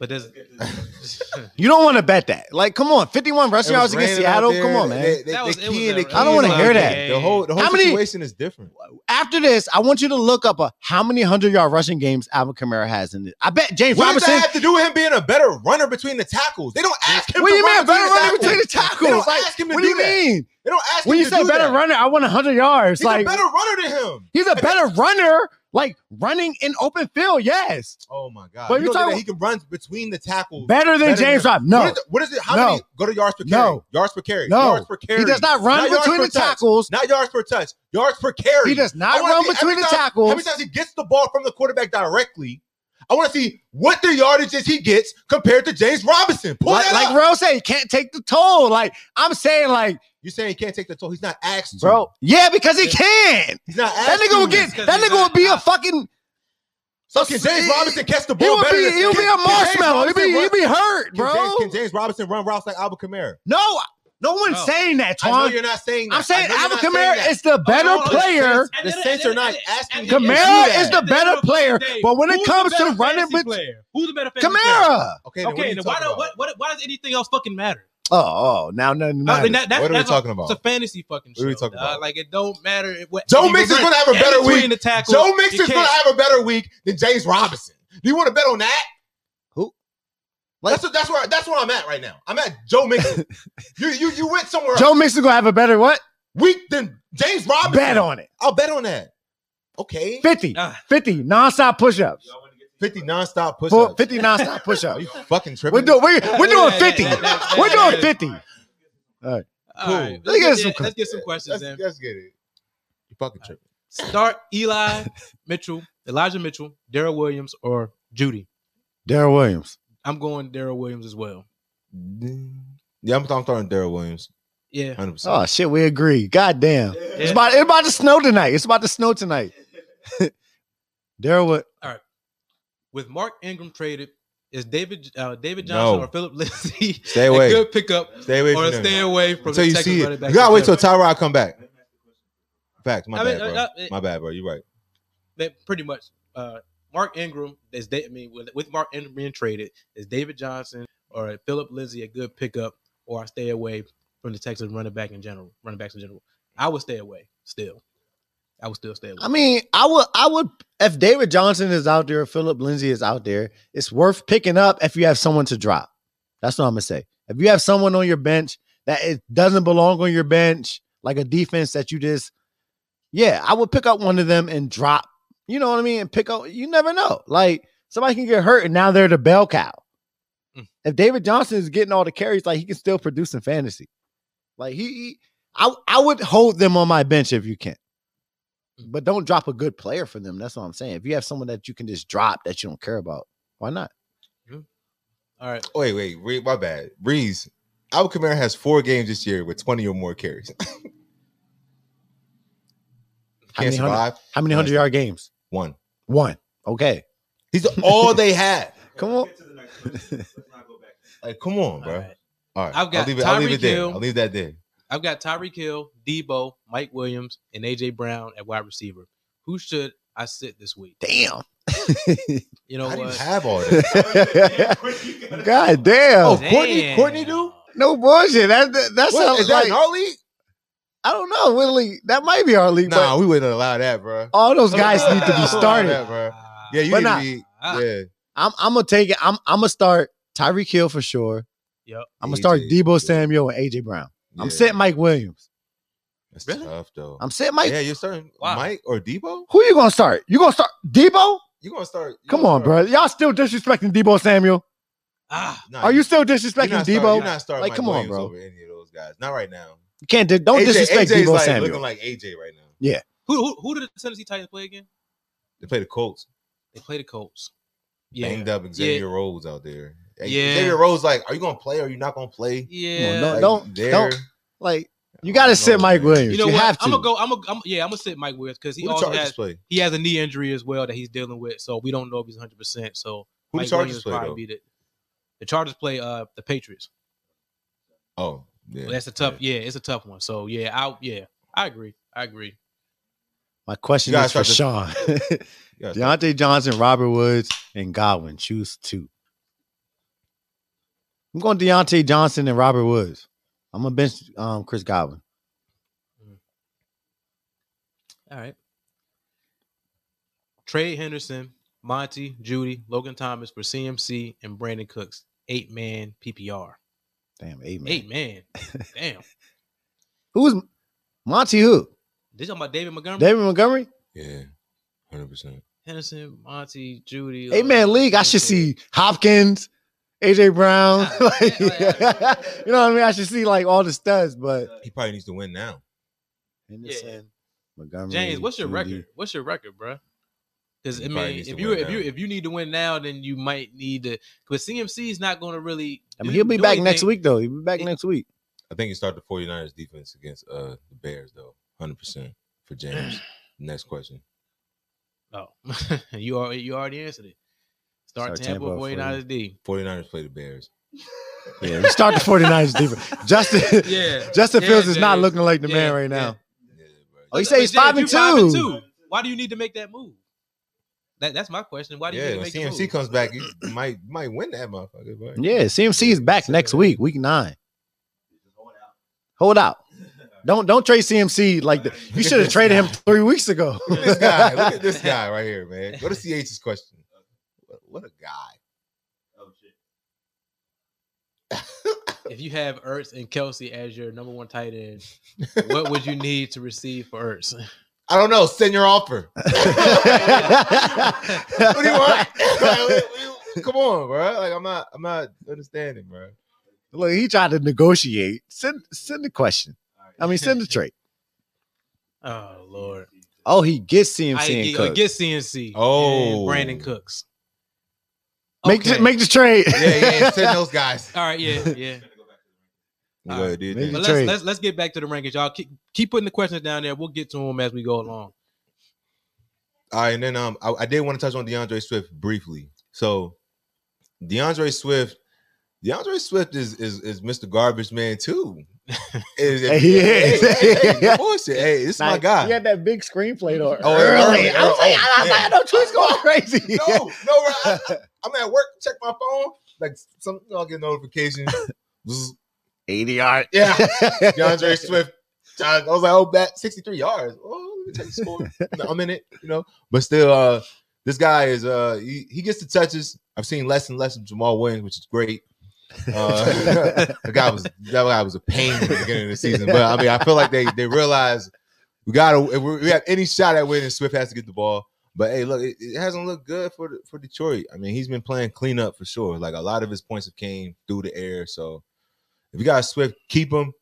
But there's [LAUGHS] You don't want to bet that. Like, come on, 51 rushing yards against Seattle. Come on, man. They, they, That was- it key was in key I don't wanna hear that. The whole the whole How many- situation is different. After this, I want you to look up a, how many 100 yard rushing games Alvin Kamara has in it. I bet James What does that have to do with him being a better runner between the tackles? They don't ask him. What do you run mean, better between the runner between the tackles. tackles? They don't Like, ask him to what do do you that. mean? They don't ask When him you to say do better that. runner, I want 100 yards. He's like, a better runner than him. he's a better runner, like running in open field, yes. Oh my god! But you you're know that talking- he can run between the tackles Better than James him. Robinson. No. What is, it, what is it? How No. many? Go to yards per carry. No. Yards per carry. No. Yards per carry. He does not run yards between the touch. tackles. Not yards per touch. Yards per carry. He does not run see between the time- tackles. How many times he gets the ball from the quarterback directly? I want to see what the yardages he gets compared to James Robinson. Pull Like, that like. Rose said, he can't take the toll. Like, I'm saying, like, You saying he can't take the toll? He's not asked to. bro, yeah, because he can. He's not asked That nigga to. will get, that nigga will be a fucking, So can James Robinson catch the he ball will better? be, than, he'll can- be a marshmallow. He'll be, he'll be hurt, Can bro. James, can James Robinson run routes like Alvin Kamara? No, no one's No. saying that, I know you're not saying that. I'm saying I know you're Alvin Kamara that. is the better Oh, no, no, player. The Saints are not asking you him Kamara that. is the better player, but when it Who's the comes to running fantasy with player? who's the better fantasy player? Kamara. Okay, then Okay, you then why don't about? what, what why does anything else fucking matter? Oh, oh, now nothing matters. then that- What are we that's a- talking about? It's a fantasy fucking show. What are we talking dog. about? Like it don't matter. What, Joe if you Mixon's gonna have a better week. The tackles, Joe Mixon's gonna have a better week than James Robinson. Do you want to bet on that? Who? Like- that's what, that's where that's where I'm at right now. I'm at Joe Mixon. [LAUGHS] you you you went somewhere Joe else. Mixon gonna have a better what? week than James Robinson. Bet on it. I'll bet on that. Okay, 50. Ah. 50 nonstop push-ups. Fifty nonstop push Full- ups. 50 nonstop Are push-ups. you fucking tripping? We're doing we're, we're doing Yeah, 50. that- that- We're doing 50. All right, Cool. let's, Let's get get, some let's get some questions Let's, in. let's get it. You fucking tripping. Start Eli Mitchell, Elijah Mitchell, Darrel Williams, or Judy. Darrel Williams. I'm going Darrel Williams as well. Yeah, I'm, I'm throwing Darrel Williams. Yeah. 100%. Oh shit, we agree. God damn. It's about it's about to snow tonight. It's about to snow tonight. [LAUGHS] Darrel Wi- With Mark Ingram traded, is David uh, David Johnson No. or Phillip [LAUGHS] Lindsay Stay a away. good pickup Stay away or stay them. away from Until the you see it. back? You gotta wait till? Tyrod come back. Facts. My I mean, bad, bro. uh, uh, My bad, bro. You're right. that pretty much uh, Mark Ingram is I mean with, with Mark Ingram being traded is David Johnson or Phillip Lindsay a good pickup or I stay away from the Texas running back in general running backs in general. I would stay away still. I would still stay away. I mean, I would I would if David Johnson is out there, Phillip Lindsay is out there, it's worth picking up if you have someone to drop. That's what I'm gonna say. If you have someone on your bench that it doesn't belong on your bench, like a defense that you just, yeah, I would pick up one of them and drop. You know what I mean? And pick up. You never know. Like somebody can get hurt and now they're the bell cow. Mm. If David Johnson is getting all the carries, like he can still produce in fantasy. Like he, he I I would hold them on my bench if you can. Mm. But don't drop a good player for them. That's what I'm saying. If you have someone that you can just drop that you don't care about, why not? All right. Wait, wait, wait, my bad. Breeze. Alvin Kamara has four games this year with 20 or more carries. [LAUGHS] How Can't many hundred, survive. how many hundred yard games? One. One. Okay. He's all they [LAUGHS] had. Come on. Get to the next question. Let's not go back. Like, come on, bro. All right. All right. I've got I'll leave it, I'll leave it there. Hill. I'll leave that there. I've got Tyreek Hill, Deebo, Mike Williams, and AJ Brown at wide receiver. Who should I sit this week? Damn. [LAUGHS] You know How do you what? have all [LAUGHS] that? God damn. Oh, Courtney- Damn. Courtney do? No bullshit. That that, that What, sounds is that like in our league? I don't know. What league? That might be our league. Nah, but we wouldn't allow that, bro. all those guys need to be Yeah, started. bro. Yeah, you But need nah. to be. Ah. Yeah, I'm I'm gonna take it. I'm I'm gonna start Tyreek Hill for sure. Yep. I'm gonna start AJ, Deebo. Samuel and AJ Brown. I'm yeah. sitting Mike Williams. That's Really? tough though. I'm sitting Mike. yeah, you're starting Wow. Mike or Deebo. Who you gonna start? You gonna start Deebo? You gonna start? you Come gonna on, start- bro. Y'all still disrespecting Deebo Samuel? Ah, Nah, Are you still you're disrespecting not Deebo? Start, you're not starting Like, Mike come on, Williams bro. over any of those guys. Not right now. You can't. di- Don't AJ disrespect AJ's Deebo like Samuel. looking like AJ right now. Yeah. Who, who who did the Tennessee Titans play again? They play the Colts. They play the Colts. Yeah, Banged up Xavier Rhodes out there. Hey, Yeah. Xavier Rhodes, like, are you gonna play or are you not gonna play? yeah. no, Like, don't- there- don't- like you got to sit know, Mike. Williams. You know you what? have to. I'm gonna go. I'm gonna. I'm, yeah, I'm gonna sit Mike Williams because he Who also has play? he has a knee injury as well that he's dealing with. So we don't know if he's 100. percent So Who the Mike Chargers Williams play probably though? be the the Chargers play uh the Patriots. Oh, yeah. Well, that's a tough. Yeah. it's a tough one. So yeah, I yeah, I agree. I agree. My question is [LAUGHS] gotta for Sean. Yeah, Diontae Johnson, Robert Woods, and Godwin. Choose two. I'm going Diontae Johnson and Robert Woods. I'm gonna bench um, Chris Godwin. All right. Trey Henderson, Monty, Judy, Logan Thomas for CMC and Brandin Cooks. Eight man PPR. Damn, eight man. Eight man. [LAUGHS] Damn. Who's Monty? Who? This talking about David Montgomery? David Montgomery? yeah, hundred percent. Henderson, Monty, Judy. Eight man league. I should see Hopkins, AJ Brown. Yeah, [LAUGHS] [LAUGHS] like, yeah, yeah. [LAUGHS] you know what I mean? I should see like all the studs, but He probably needs to win now. Henderson, Montgomery. James, what's your Judy. record? What's your record, bro? Because I mean, if you win if you if you need to win now, then you might need to. Because CMC is not going to really. I mean, he'll be do back next week though. He'll be back It- next week. I think you start the 49ers defense against uh the Bears though. Hundred percent for James. [SIGHS] Next question. Oh, you already you already answered it. Start, Start Tampa, Tampa, 49ers D. 49ers play the Bears. Yeah, you start the 49ers defense. [LAUGHS] Justin, Yeah, Justin Yeah, Fields is not looking like the man right now. Yeah, bro. Oh, he But- say he's five and five and two. two. Why do you need to make that move? That, that's my question. Why do you yeah, need to make the CMC move? comes back, you might might win that motherfucker. Bro. Yeah, CMC is back next week, week nine. Hold out. Don't don't trade CMC like the, you should have this traded him [LAUGHS] three weeks ago. Look at this guy. Look at this [LAUGHS] guy right here, man. Go to CH's question. What, what a guy. Oh shit. [LAUGHS] If you have Ertz and Kelce as your number one tight end, [LAUGHS] what would you need to receive for Ertz? I don't know. Send your offer. [LAUGHS] what do you want? Like, Come on, bro. Like I'm not. I'm not understanding, bro. Look, he tried to negotiate. Send send the question. I mean, send the trade. Oh Lord, Oh, he gets CMC I and get, Cook. get CMC. Oh. and Brandin Cooks. Make Okay. the, make the trade. Yeah, yeah. Send [LAUGHS] those guys. All right, yeah, yeah. You [LAUGHS] go ahead, dude. Make But the let's trade. let's let's get back to the rankings, y'all. Keep keep putting the questions down there. We'll get to them as we go along. All right, and then um, I, I did want to touch on D'Andre Swift briefly. So, D'Andre Swift, D'Andre Swift is is is Mr. Garbage Man too. [LAUGHS] Is- Hey, he is. hey, hey, no bullshit. Hey, this is my guy. He had that big screenplay though. Oh, early. early, I was like, early. I was like, I know Tweet's going crazy. No, no, I, am at work. Check my phone. Like some, I'll get notification. [LAUGHS] Zzz. 80 yard. Yeah, D'Andre [LAUGHS] Swift. I was like, oh, that 63 yards. Oh, let me take the score. [LAUGHS] I'm in it, you know. But still, uh, this guy is uh he, he gets the touches. I've seen less and less of Jamaal Williams, which is great. Uh, the guy was that guy was a pain at the beginning of the season. But I mean, I feel like they they realize we gotta if we have any shot at winning, Swift has to get the ball. But hey, look, it, it hasn't looked good for the, for Detroit. I mean, he's been playing cleanup for sure. Like a lot of his points have came through the air. So if you got Swift, keep him.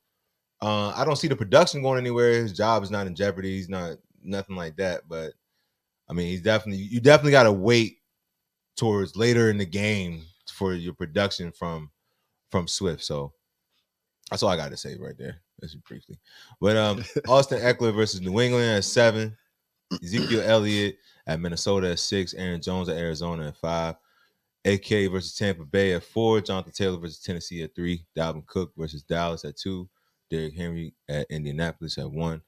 Uh, I don't see the production going anywhere. His job is not in jeopardy. He's not nothing like that. But I mean, he's definitely you definitely got to wait towards later in the game for your production from from Swift. So that's all I got to say right there. Just briefly. But um, [LAUGHS] Austin Ekeler versus New England at seven. Ezekiel Elliott at Minnesota at six. Aaron Jones at Arizona at five. AK versus Tampa Bay at four. Jonathan Taylor versus Tennessee at three. Dalvin Cook versus Dallas at two. Derrick Henry at Indianapolis at one.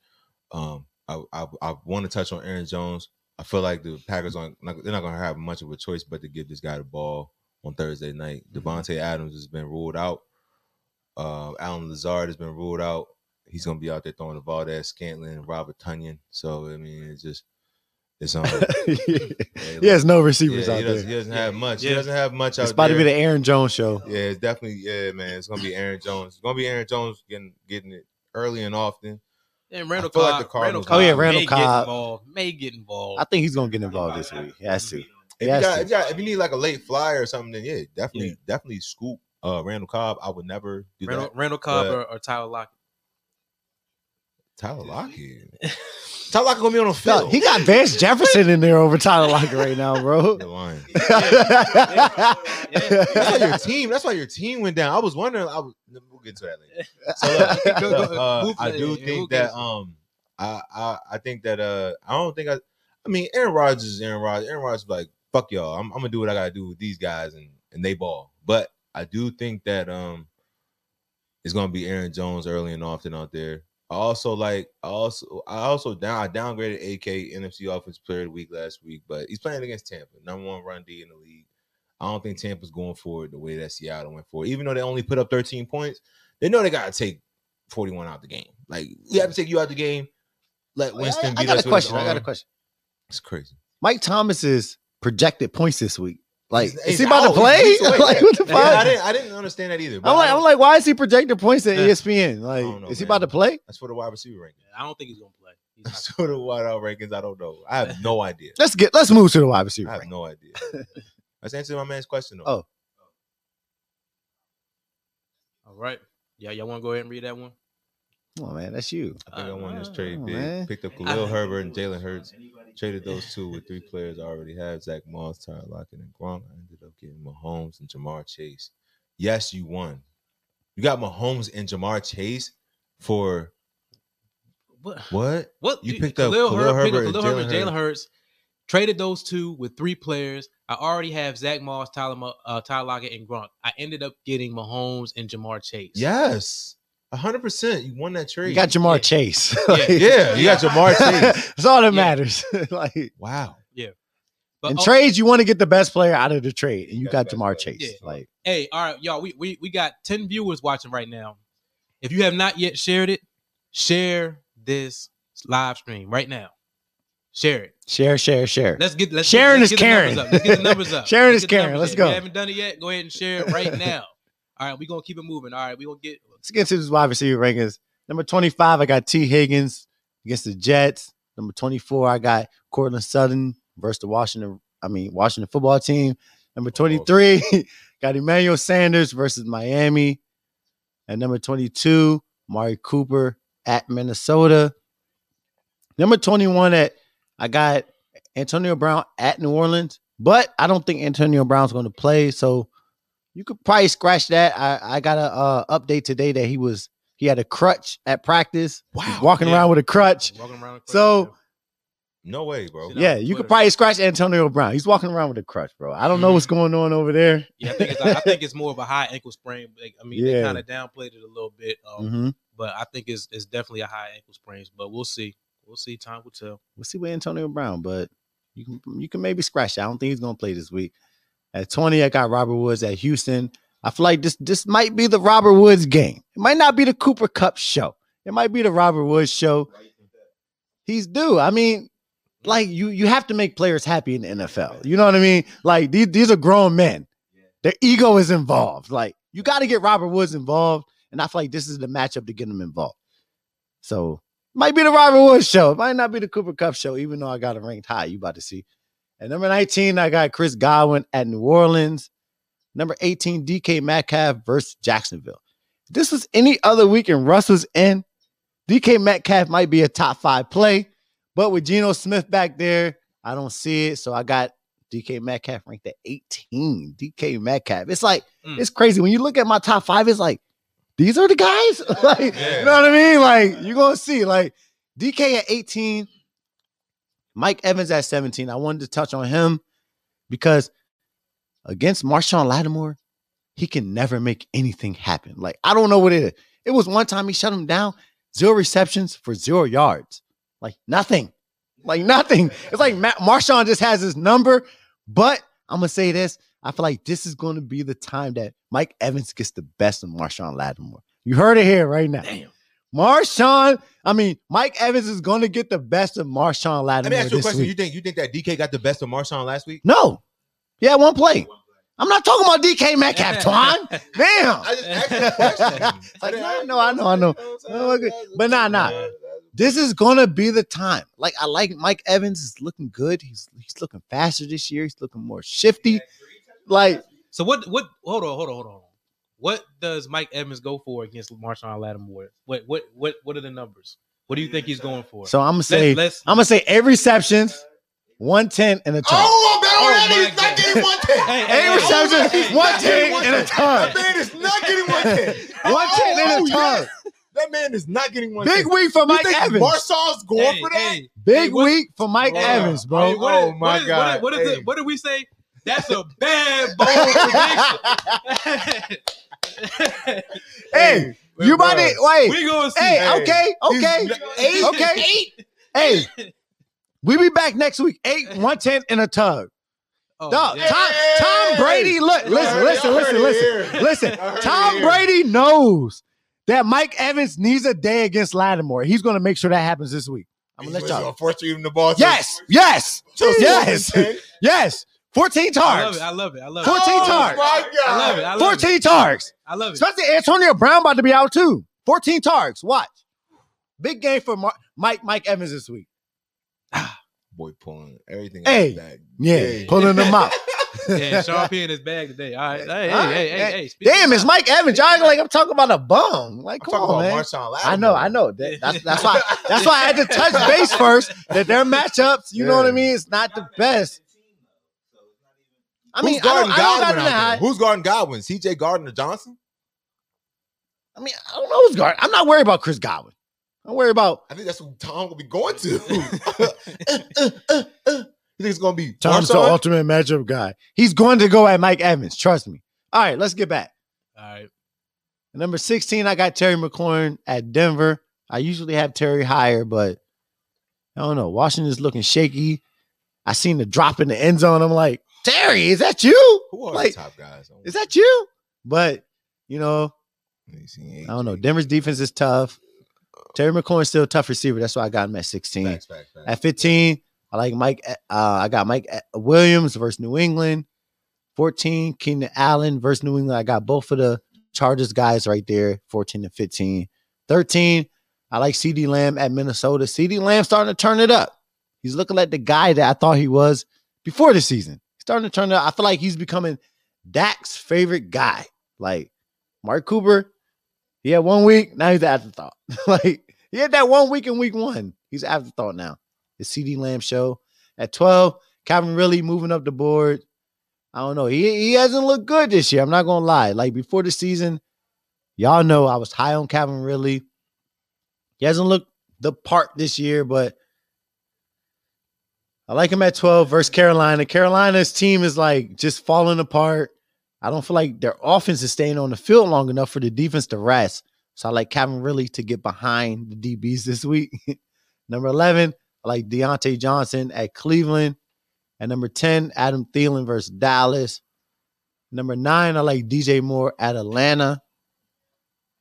Um, I, I, I want to touch on Aaron Jones. I feel like the Packers aren't they're not gonna have much of a choice but to give this guy the ball on Thursday night. Mm-hmm. Davante Adams has been ruled out. Uh, Allen Lazard has been ruled out. He's gonna be out there throwing the Valdes-Scantling and Robert Tonyan. So I mean, it's just it's on. [LAUGHS] he has no receivers yeah, out he, doesn't, there. he doesn't have much. Yeah. He doesn't have much out It's about to be the Aaron Jones show. Yeah, it's definitely yeah, man. It's gonna be Aaron Jones. It's gonna be Aaron Jones getting getting it early and often. And Randall feel like Cobb, the Cardinals- Randall Oh, yeah, Randall may Cobb. get involved. May get involved. I think he's gonna get involved this week. He has to. If He you, got, to. if, you got, if you need like a late flyer or something, then yeah, definitely definitely scoop uh Randall Cobb. I would never do Randall, that. Randall Cobb but- or, or Tyler Lockett. Tyler Lockett. [LAUGHS] Tyler Lockett gonna be on the No, field. he got Van Jefferson in there over Tyler Lockett right now, bro. [LAUGHS] You're lying. [LAUGHS] Yeah. That's why your team. That's why your team went down. I was wondering. I was. We'll get to that later. [LAUGHS] So look, Go- go- uh, I do think that um, I, I I think that uh, I don't think I. I mean, Aaron Rodgers is Aaron Rodgers. Aaron Rodgers is like fuck y'all. I'm, I'm gonna do what I gotta do with these guys, and and they ball. But I do think that um, it's gonna be Aaron Jones early and often out there. I also like. I also I also down. I downgraded AK NFC Offense Player of the Week last week, but he's playing against Tampa, number one run D in the league. I don't think Tampa's going for it the way that Seattle went for. Even though they only put up 13 points, they know they gotta take 41 out the game. Like we have to take you out the game. Let Winston I, I beat got a question. I got a question. It's crazy. Mike Thomas's projected points this week. Like, He's- is he about out. to play? He's- he's [LAUGHS] away. like, what the Yeah, I fuck? didn't. I didn't understand that either. I'm like, I I'm like, why is he projecting points at Yeah. ESPN? Like, know, is he man. about to play? that's for the wide receiver ranking. I don't think he's gonna play. He's not That's for the wide out rankings. I don't know. I have no [LAUGHS] idea. Let's get let's move to the wide receiver. I have rank. no idea. Let's answer my man's question though. Oh. oh. All right. Yeah, y'all want to go ahead and read that one? Come on, man, that's you. I think I won this Oh, trade big. Picked up Khalil Herbert and Jalen Hurts. Traded those two with three players I already have: Zach Moss, Tyler Lockett, and Gronk. I ended up getting Mahomes and Ja'Marr Chase. Yes, you won. You got Mahomes and Ja'Marr Chase for What? what? What You picked up Khalil Khalil Herbert, picked up Herbert and Khalil Herbert, Jalen Hurts. Traded those two with three players. I already have Zach Moss, Tyler, uh, Tyler Lockett, and Gronk. I ended up getting Mahomes and Ja'Marr Chase. Yes, hundred percent. You won that trade. You got Ja'Marr Yeah. Chase. [LAUGHS] Yeah. Like, yeah, you got Ja'Marr [LAUGHS] Chase. That's all that Yeah. matters. [LAUGHS] like Wow. But, in oh, trades, you want to get the best player out of the trade, and you got got Ja'Marr player. Chase. Yeah. Like, Hey, all right, y'all. We, we we got ten viewers watching right now. If you have not yet shared it, share this live stream right now. Share it. share, share, share. Let's get let's Sharing get, let's is get the caring. numbers up. Let's get the numbers up. Sharing Let's is get the caring. Let's up. go. If you haven't done it yet, go ahead and share it right now. All right, we're gonna keep it moving. All right, we're gonna get Let's get into this wide receiver rankings. Number 25, I got Tee Higgins against the Jets. Number 24, I got Courtland Sutton versus the Washington, I mean, Washington football team. Number 23, [LAUGHS] got Emmanuel Sanders versus Miami. And number 22, Mari Cooper at Minnesota. Number 21 at I got Antonio Brown at New Orleans, but I don't think Antonio Brown's going to play. So you could probably scratch that. I, I got a uh, update today that he was he had a crutch at practice. Wow. walking Yeah. around with a crutch. walking around. the So- crowd. No way, bro. Sit. Yeah, you could probably scratch Antonio Brown. He's walking around with a crutch, bro. I don't know what's going on over there. yeah, I think it's I think it's more of a high ankle sprain. Like, I mean, they kind of downplayed it a little bit, um, hmm but I think it's it's definitely a high ankle sprain. But we'll see. We'll see. Time will tell. We'll see with Antonio Brown, but you can you can maybe scratch. that. I don't think he's gonna play this week. At 20, I got Robert Woods at Houston. I feel like this this might be the Robert Woods game. It might not be the Cooper Kupp show. It might be the Robert Woods show. He's due. I mean, like you you have to make players happy in the NFL. You know what I mean? Like these these are grown men. Their ego is involved. Like you got to get Robert Woods involved, and I feel like this is the matchup to get him involved. So might be the Robert Woods show. It might not be the Cooper Kupp show, even though I got him ranked high. You about to see. At number 19, I got Chris Godwin at New Orleans. Number 18, DK Metcalf versus Jacksonville. If this was any other week and Russ was in, DK Metcalf might be a top five play. But with Geno Smith back there, I don't see it. So I got DK Metcalf ranked at 18. DK Metcalf. It's like, Mm. it's crazy. When you look at my top five, it's like, these are the guys. [LAUGHS] like, Yeah. you know what I mean? Like, you're gonna see, like, DK at 18, Mike Evans at 17. I wanted to touch on him because against Marshon Lattimore, he can never make anything happen. Like, I don't know what it is. It was one time he shut him down, zero receptions for zero yards. Like nothing. Like nothing. It's like Ma- Marshon just has his number. But I'm gonna say this. I feel like this is going to be the time that Mike Evans gets the best of Marshon Lattimore. You heard it here right now. Damn. Marshon, I mean, Mike Evans is going to get the best of Marshon Let me ask you a question. week. You think you think that DK got the best of Marshon last week? no, yeah, one play. I'm not talking about DK Metcalf, [LAUGHS] Twan. Damn. I just asked you a question. [LAUGHS] Like, no, I know, I know, I know. But nah, nah. This is gonna be the time. Like I like Mike Evans is looking good. He's he's looking faster this year. He's looking more shifty. Like So what? What? Hold on, hold on, hold on. What does Mike Evans go for against Marshon Lattimore? What? What? What? What are the numbers? What do you think he's going for? so, I'm gonna say let's- I'm gonna say eight receptions, one ten and a touch. Oh, bet on Oh that. my He's not getting one ten. Hey, Eight hey, hey, receptions, hey, one Not ten getting one and a ten. touch. That man is not getting one ten. [LAUGHS] One ten and a Oh, touch. yes. That man is not getting one. Big week for You Mike think Evans. Marshall's going hey, for that? hey, Big hey, what- week for Mike Bro. Evans, bro. Hey, what Oh, my what is- God. What is, what, is Hey. it, what did we say? That's a bad bold [LAUGHS] prediction. [LAUGHS] [LAUGHS] hey, you about to wait? we gonna see. Hey, Hey, okay, okay, eight, okay, eight. Hey, we be back next week. Eight, one ten, and a tug. Oh, Dog, yeah. Tom, Tom Brady, look, listen, listen, listen, listen, listen. [LAUGHS] I heard it Tom. Brady knows that Mike Evans needs a day against Lattimore. He's going to make sure that happens this week. I'm gonna let y'all. Force him the ball. Yes, yes, yes, [LAUGHS] Yes. Yes. 14 I love targets. it. I love it. I love it. 14 Oh, targets. my God. I love it. I love 14 it. targets. I love it. Especially Antonio Brown about to be out too. 14 targets. Watch. Big game for Mar- Mike Mike Evans this week. [SIGHS] Boy pulling everything Hey. out his. Yeah, Hey. pulling them out. [LAUGHS] Yeah, Sean in his bag today. All right. Hey, All right, hey, hey, hey. hey, hey. Damn, it's. Mike Evans. Y'all like I'm talking about a bum. Like, I'm come talking on, about man. Marshon I know, I know. That- [LAUGHS] that's that's why that's why I had to touch base first. That their matchups, you know what I mean, it's not the best. I mean, Who's I don't, guarding I don't got Godwin out there? Who's guarding Godwin? CJ Gardner Johnson? I mean, I don't know who's guarding. I'm not worried about Chris Godwin. I'm worried about I think that's who Tom will be going to. [LAUGHS] [LAUGHS] You think it's gonna be Tom's the Marshon? ultimate matchup guy. He's going to go at Mike Evans. Trust me. All right, let's get back. All right. At number 16, I got Terry McLaurin at Denver. I usually have Terry higher, but I don't know. Washington's looking shaky. I seen the drop in the end zone. I'm like, Terry, is that you? Who are Like, the top guys? Is that you? But you know, Let me see. I don't know. Denver's defense is tough. Terry McLaurin's still a tough receiver. That's why I got him at 16. Facts, facts, facts. At 15, I like Mike. Uh, I got Mike uh, Williams versus New England. 14, Keenan Allen versus New England. I got both of the Chargers guys right there, 14 and 15. 13, I like CeeDee Lamb at Minnesota. CeeDee Lamb starting to turn it up. He's looking like the guy that I thought he was before the season. Starting to turn out. I feel like he's becoming Dak's favorite guy. Like Mark Cooper, he had one week, now he's the afterthought. [LAUGHS] like he had that one week in week one. He's afterthought now. The CeeDee Lamb show. At 12, Calvin really moving up the board. I don't know. He he hasn't looked good this year. I'm not gonna lie. Like before the season, y'all know I was high on Calvin Ridley. He hasn't looked the part this year, but I like him at 12 versus Carolina. Carolina's team is like just falling apart. I don't feel like their offense is staying on the field long enough for the defense to rest. So I like Calvin Ridley to get behind the DBs this week. [LAUGHS] Number 11, I like Diontae Johnson at Cleveland. At number 10, Adam Thielen versus Dallas. Number nine, I like DJ Moore at Atlanta.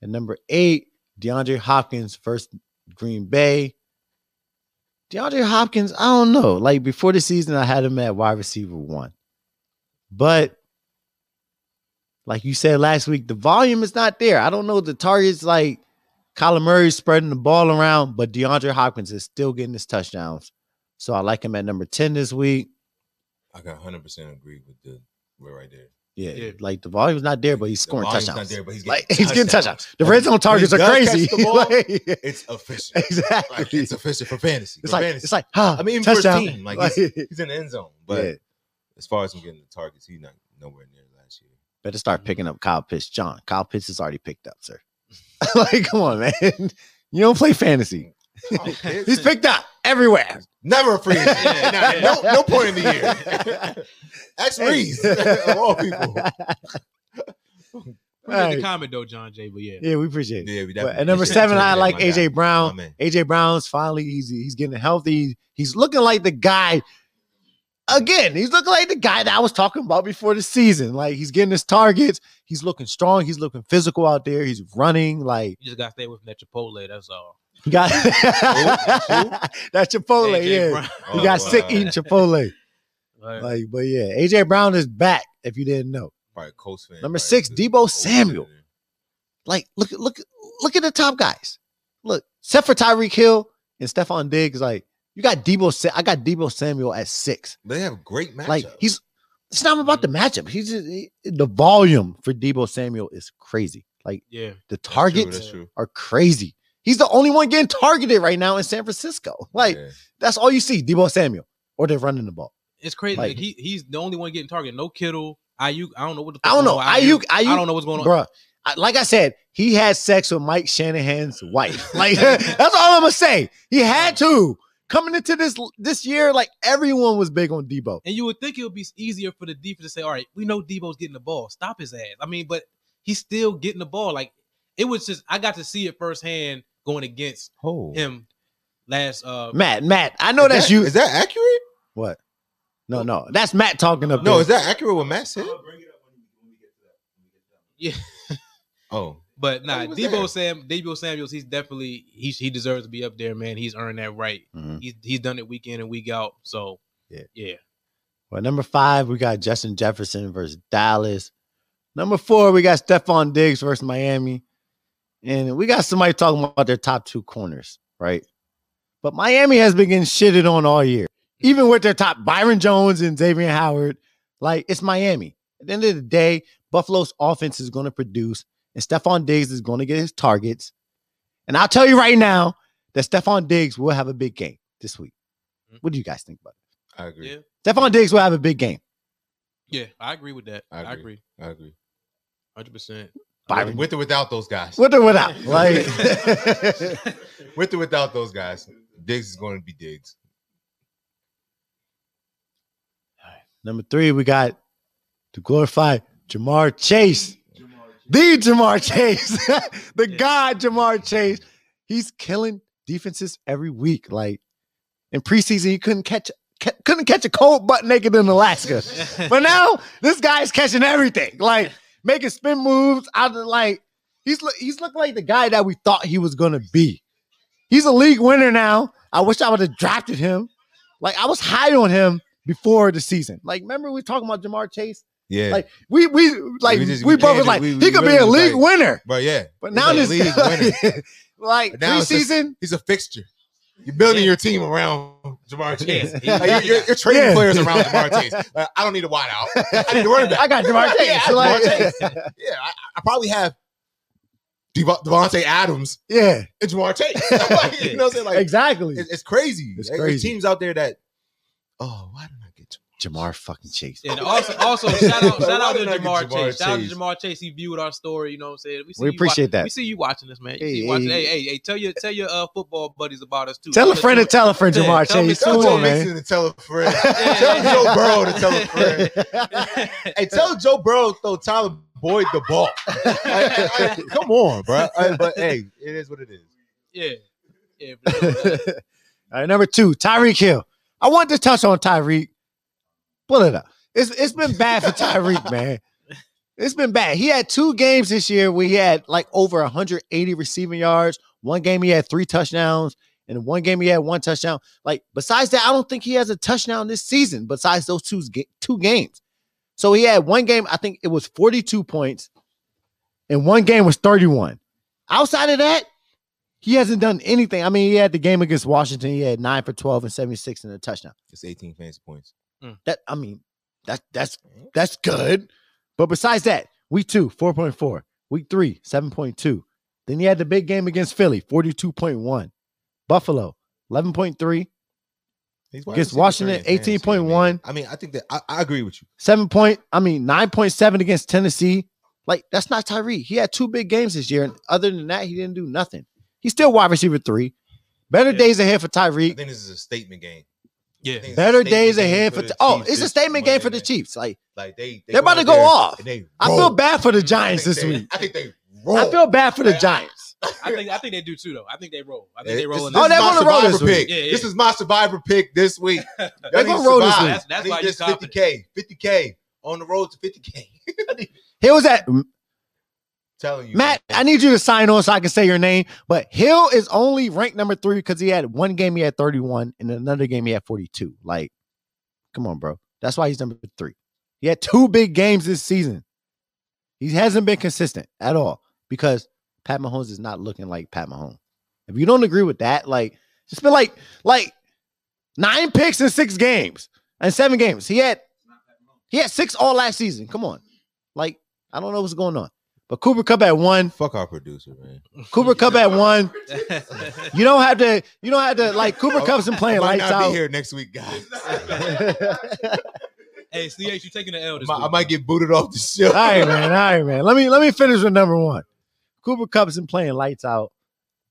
And number eight, DeAndre Hopkins versus Green Bay. DeAndre Hopkins, I don't know. Like before the season, I had him at wide receiver one. But like you said last week, the volume is not there. I don't know the targets like Kyler Murray spreading the ball around, but DeAndre Hopkins is still getting his touchdowns. So I like him at number 10 this week. I can 100 percent agree with the we're right there. Yeah, Yeah. like the volume's not there, but he's scoring touchdowns. Not there, but he's [LAUGHS] like getting he's getting touchdowns. touchdowns. The red zone targets are crazy. the [LAUGHS] ball, Like, It's efficient. exactly. Like, it's efficient for fantasy. It's for like fantasy. it's like huh, I mean, even touchdown. for his team, like, he's, [LAUGHS] he's in the end zone. But yeah, as far as him getting the targets, he's not nowhere near last year. better start mm-hmm. picking up Kyle Pitts. John, Kyle Pitts is already picked up, sir. like, come on, man. You don't play fantasy. Oh, [LAUGHS] he's picked up everywhere. Never a free agent. Yeah. [LAUGHS] no, no, no point in the year. [LAUGHS] Ask Reese of all people. Appreciate Hey. the comment though, John Jay. But yeah, Yeah, we appreciate it. Yeah, we But definitely at number seven. I like My guy. AJ Brown. My. AJ Brown's finally easy. he's getting healthy. He's looking like the guy. Again, he's looking like the guy that I was talking about before the season. Like he's getting his targets. He's looking strong. He's looking physical out there. He's running. Like you just gotta stay away from that Chipotle. That's all. He got [LAUGHS] that Chipotle. AJ yeah, Brown. he Oh, got sick wow. eating Chipotle. Like, Like, but yeah, AJ Brown is back. If you didn't know, Probably Colts fan. Number probably six, too. Deebo Colts Samuel. fan. like look at look look at the top guys. Look, except for Tyreek Hill and Stefon Diggs, like you got Deebo. I got Deebo Samuel at six. They have great matchups. Like he's it's not about the mm-hmm. matchup. He's just, he- the volume for Deebo Samuel is crazy. Like yeah, the That's true, targets That's true. are crazy. He's the only one getting targeted right now in San Francisco. Like Yeah. that's all you see, Deebo Samuel, or they're running the ball. it's crazy. Like- Like, he he's the only one getting targeted. No Kittle, Aiyuk. I don't know what the I don't know. going on with Aiyuk, Aiyuk, I don't know what's going on. Bruh, I- like I said, he had sex with Mike Shanahan's [LAUGHS] wife. Like [LAUGHS] that's all I'm gonna say. He had to coming into this this year. Like everyone was big on Deebo. And you would think it would be easier for the defense to say, "All right, we know Deebo's getting the ball. Stop his ass." I mean, but he's still getting the ball. Like it was just I got to see it firsthand going against Oh. him last. uh Matt, Matt, I know that's that- you. Is that accurate? what? No, no, that's Matt talking up No, there. is that accurate what Matt said? I'll bring it up when we, when we get to that. When we get to that. Yeah, [LAUGHS] Oh, [LAUGHS] but nah, he Deebo there. Sam, Deebo Samuels, he's definitely he's he deserves to be up there, man. He's earned that right. Mhm. He's he's done it week in and week out. So Yeah. yeah. Well, number five, we got Justin Jefferson versus Dallas. Number four, we got Stefon Diggs versus Miami. And we got somebody talking about their top two corners, right? But Miami has been getting shitted on all year. Even with their top Byron Jones and Xavien Howard, like it's Miami. At the end of the day, Buffalo's offense is going to produce, and Stefon Diggs is going to get his targets. And I'll tell you right now that Stefon Diggs will have a big game this week. Mm-hmm. What do you guys think about it? I agree. Yeah. Stefon Diggs will have a big game. Yeah, I agree with that. I I agree. agree. I agree. Hundred percent. Byron With or without those guys. With or without. Like [LAUGHS] With or without those guys. Diggs is going to be Diggs. number three, we got to glorify Ja'Marr Chase. The Ja'Marr Chase. [LAUGHS] the Yeah. God Ja'Marr Chase. He's killing defenses every week. Like in preseason, he couldn't catch couldn't catch a cold butt naked in Alaska. [LAUGHS] but now this guy's catching everything. Like making spin moves out of like he's look- he's looking like the guy that we thought he was gonna be. He's a league winner now. I wish I would have drafted him. Like I was high on him before the season. Like remember we talking about Ja'Marr Chase? Yeah. Like we we like we, We just- both we was like we- he we could be a league like- winner. but yeah. But he's [LAUGHS] [LAUGHS] now a this league winner. like Now just- preseason, He's a fixture. You're building your team around Ja'Marr Chase. Yeah. Like, you're, you're, you're trading Yeah. players around Ja'Marr Chase. Uh, I don't need a wideout. I need a running back. [LAUGHS] I got Ja'Marr [LAUGHS] Chase. Yeah, I like, Ja'Marr Chase. Yeah, I, I probably have Dev- Davante Adams yeah, and Ja'Marr Chase. [LAUGHS] Like, you know what I'm saying? Like, exactly. it's, it's crazy. It's There's crazy. teams out there that, oh, why didn't I get Ja'Marr? Ja'Marr fucking Chase. And also, also shout out, [LAUGHS] shout out to did Ja'Marr, Ja'Marr Chase. Shout out to Ja'Marr Chase. He viewed our story. You know what I'm saying? see We you appreciate wa- that. We see you watching this, man. You Hey, watching. hey. Hey, hey, hey, tell your tell your uh, football buddies about us too. Tell a friend too. to tell a friend, [LAUGHS] Ja'Marr tell Chase. tell Tell Come Joe on, man. Mixon to tell a friend. Tell yeah. Joe Burrow to tell a friend. [LAUGHS] hey, tell Joe Burrow to throw Tyler Boyd the ball. Like, like, come on, bro. Uh, but hey, it is what it is. yeah, yeah. All right, number two, Tyreek Hill. I want to touch on Tyreek. Pull it up. It's it's been bad for Tyreek, man. It's been bad. He had two games this year where he had like over 180 receiving yards. One game he had three touchdowns, and one game he had one touchdown. Like besides that, I don't think he has a touchdown this season. Besides those two two games, so he had one game. I think it was 42 points, and one game was 31. Outside of that, he hasn't done anything. I mean, he had the game against Washington. He had nine for 12 and 76 and a touchdown. It's 18 fantasy points. Mm. That I mean, that that's that's good. But besides that, week two, 4.4. Week three, 7.2. Then he had the big game against Philly, 42.1. Buffalo, 11.3. He's Against Washington, three in fantasy, 18.1. I mean, I think that I, I agree with you. Seven point, I mean, 9.7 against Tennessee. Like, that's not Tyree. He had two big games this year. And other than that, he didn't do nothing. He's still wide receiver three. Better Yeah. days ahead for I Tyreek. think this is a statement game. Yeah. I think it's a Better days ahead for. the T- oh, Chiefs it's a statement game for the. Chiefs. Like Like they, They're about to go off. they I feel bad for the Giants this they- week. I think they roll. I feel bad for the Giants. I think I think they do too though. I think they roll. I think they roll. in This, Oh, the- they're gonna roll this oh, survivor week. pick. Yeah, yeah. This is my survivor pick this week. [LAUGHS] They're Y'all gonna roll this week. That's- that's why you this confident. 50k, 50k on the road to 50k. I need- Here was that telling you, Matt. I need you to sign on so I can say your name. But Hill is only ranked number three because he had one game he had 31 and another game he had 42. Like, come on, bro. That's why he's number three. He had two big games this season. He hasn't been consistent at all because Pat Mahomes is not looking like Pat Mahomes. If you don't agree with that, like it's been like like nine picks in six games and seven games. He had he had six all last season. Come on, like I don't know what's going on. But Cooper Kupp at one. Fuck our producer, man. Cooper Kupp at one. [LAUGHS] You don't have to. You don't have to like Cooper Kupp's been playing I might lights not out. be here next week, guys. [LAUGHS] hey, CH, you taking the L I this might, week. I might get booted off the show. all right, man. All right, man. Let me let me finish with number one. Cooper Kupp's been playing lights out.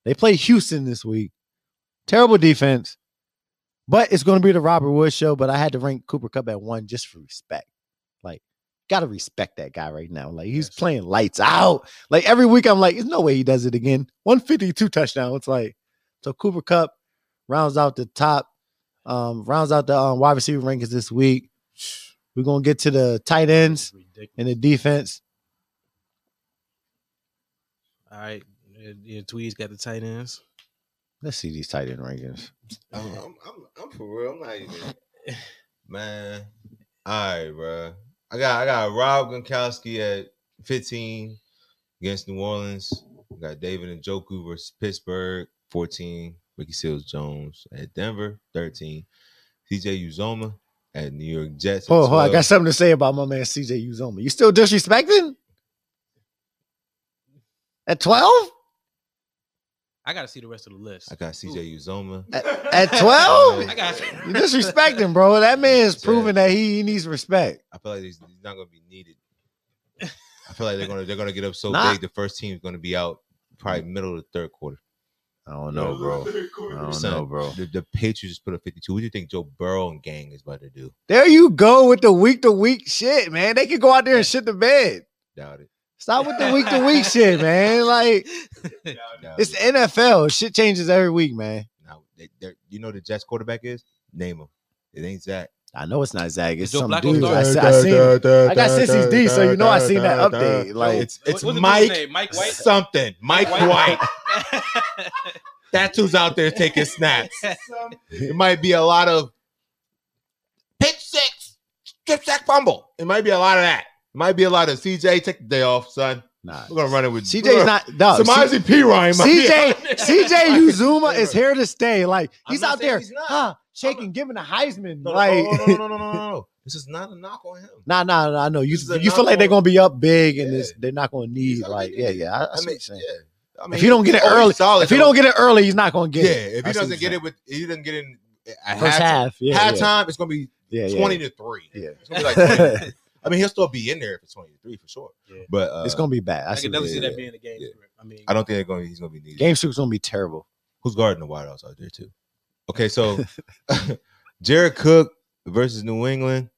They play Houston this week. Terrible defense, but it's going to be the Robert Woods show. But I had to rank Cooper Kupp at one just for respect. Like, gotta respect that guy right now. Like he's playing lights out. Like every week, I'm like, there's no way he does it again. 152 touchdown. It's like so. Cooper Kupp rounds out the top, um, rounds out the um, wide receiver rankings this week. [SIGHS] We're gonna get to the tight ends Ridiculous. and the defense. All right, yeah, yeah, Tweed's got the tight ends. Let's see these tight end rankings. I'm, I'm, I'm, I'm for real. I'm not even. [LAUGHS] Man, all right, bro. I got I got Rob Gronkowski at 15 against New Orleans. We got David Njoku versus Pittsburgh 14. Ricky Seals Jones at Denver 13. CJ Uzomah at New York Jets. Oh, oh, I got something to say about my man CJ Uzomah. You still disrespecting? At 12? I got to see the rest of the list. I got CJ Uzomah. [LAUGHS] At, at [LAUGHS] 12? I got You disrespecting, bro. That man is proving that he, he needs respect. I feel like he's, he's not going to be needed. I feel like they're gonna they're gonna get up so Nah. big. The first team is gonna be out probably mm. middle of the third quarter. I don't know, bro. I don't Son, know, bro. The, the Patriots just put up 52. What do you think Joe Burrow and gang is about to do? There you go with the week to week shit, man. They can go out there and shit the bed. Doubt it. Stop with the week to week shit, man. Like [LAUGHS] Doubt it's the it. NFL. Shit changes every week, man. Now, they, you know the Jets quarterback is? Name him. It ain't Zach. I know it's not Zach. It's Joe some Flacco dude. I, I seen. I got Sissy's D, so you know I seen that update. Like It's it's what's Mike? Mike White? something. Mike White. [LAUGHS] That's who's out there taking snaps. [LAUGHS] It might be a lot of pick six, strip sack fumble. It might be a lot of that. Might be a lot of CJ. Take the day off, son. nah. We're gonna run it with CJ's not no. Samaji P. Ryan. CJ. CJ Uzomah is here to stay. Like he's out there, he's huh? Shaking, giving a Heisman. No, like, no, no, no, no, no, no, no. [LAUGHS] This is not a knock on him. nah, nah, nah. I know you. A You feel like they're gonna be up big, and Yeah. this, they're not gonna need like, yeah, yeah. I, I I mean, saying. yeah. I mean, If he don't get it early, solid, if he don't get it early, he's not gonna get yeah, it. Yeah, if he doesn't get it with, he doesn't get in at First half, half, yeah, yeah. halftime, it's gonna be yeah, twenty to three. Yeah. It's gonna be like [LAUGHS] 20 to three. I mean, he'll still be in there if it's twenty to three for sure. Yeah. But uh, it's gonna be bad. I, I see can definitely see that being the game Yeah. script. I mean, I don't think they're going. He's gonna be needed. Game script's gonna be terrible. Who's guarding the wideouts out there too? Okay, so [LAUGHS] Jared Cook versus New England,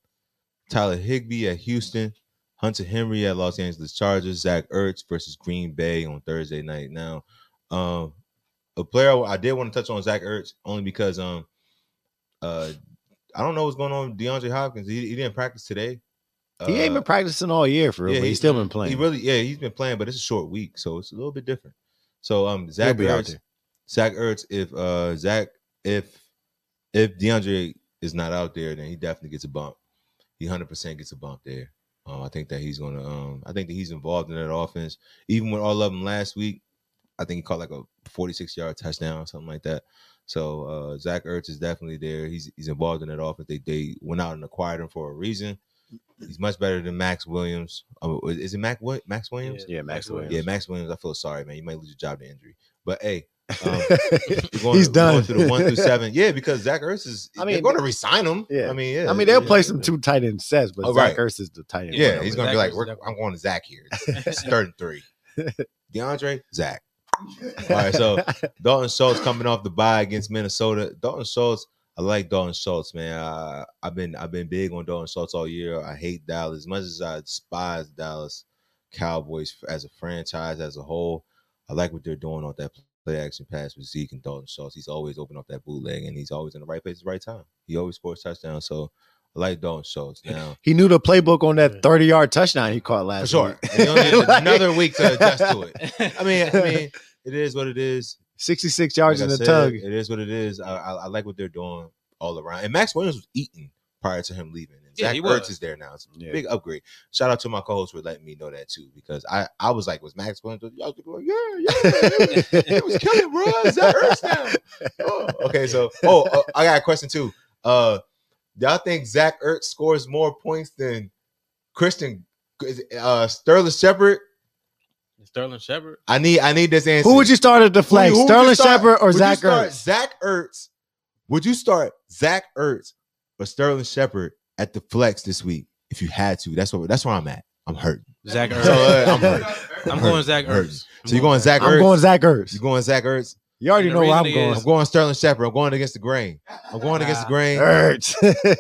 Tyler Higbee at Houston, Hunter Henry at Los Angeles Chargers, Zach Ertz versus Green Bay on Thursday night. Now, um, a player I did want to touch on Zach Ertz only because um, uh, I don't know what's going on with DeAndre Hopkins. He, he didn't practice today. He ain't Uh, been practicing all year for real, yeah, but he's still been playing. he really, yeah, he's been playing, but it's a short week, so it's a little bit different. So, um, Zach Ertz. Zach Ertz, if uh Zach, if if DeAndre is not out there, then he definitely gets a bump. He hundred percent gets a bump there. Uh, I think that he's gonna. Um, I think that he's involved in that offense. Even with all of them last week, I think he caught like a forty-six yard touchdown or something like that. So uh, Zach Ertz is definitely there. He's he's involved in that offense. They they went out and acquired him for a reason. He's much better than Maxx Williams. Oh, is it Mac what Maxx Williams? Yeah, Maxx Williams. Yeah, Maxx Williams. I feel sorry, man. You might lose your job to injury. But hey, um, [LAUGHS] going, he's we're done. going through the one through [LAUGHS] seven. Yeah, because Zach Ertz is. I I mean, mean, they're going to resign him. yeah. I mean, yeah. I mean, they'll yeah, play some yeah. two tight end sets, but Oh, Zach right. Ertz is the tight end. Yeah, one he's going to be like, we're, I'm going to Zach here. It's [LAUGHS] third and three. DeAndre, Zach. All right, so Dalton Schultz coming off the bye against Minnesota. Dalton Schultz, I like Dalton Schultz, man. Uh, I've been I've been big on Dalton Schultz all year. I hate Dallas as much as I despise Dallas Cowboys as a franchise as a whole. I like what they're doing on that play action pass with Zeke and Dalton Schultz. He's always open up that bootleg, and he's always in the right place at the right time. He always scores touchdowns. So I like Dalton Schultz [LAUGHS] now. He knew the playbook on that 30 yard touchdown he caught last For sure. week. And he only had Like, another week to adjust to it. [LAUGHS] I mean, I mean, it is what it is. 66 yards Like in I the said, tug. It is what it is. I, I, I like what they're doing all around. And Maxx Williams was eating prior to him leaving. And Yeah, Zach he Ertz was. is there now. It's a Yeah. big upgrade. Shout out to my co-host for letting me know that too, because I, I was like, was Maxx Williams? I was like, yeah, yeah, it was, it was killing, bro. Zach Ertz now. [LAUGHS] Oh, okay, so oh, uh, I got a question too. Uh, y'all think Zach Ertz scores more points than Christian uh Sterling Shepard? Sterling Shepard. I need I need this answer. Who would you start at the Who- flex? who would Sterling Shepard or would you Zach start Ertz? Zach Ertz. Would you start Zach Ertz or Sterling Shepard at the flex this week if you had to? That's what that's where I'm at. I'm hurt. Zach So, Ertz. uh, I'm [LAUGHS] hurt. I'm I'm going hurt. Zach I'm. Ertz. So you're going Zach Ertz? I'm going Zach Ertz. You going Zach Ertz? You already know where I'm going. is- I'm going Sterling Shepard. I'm going against the grain. I'm going against the grain. Ertz.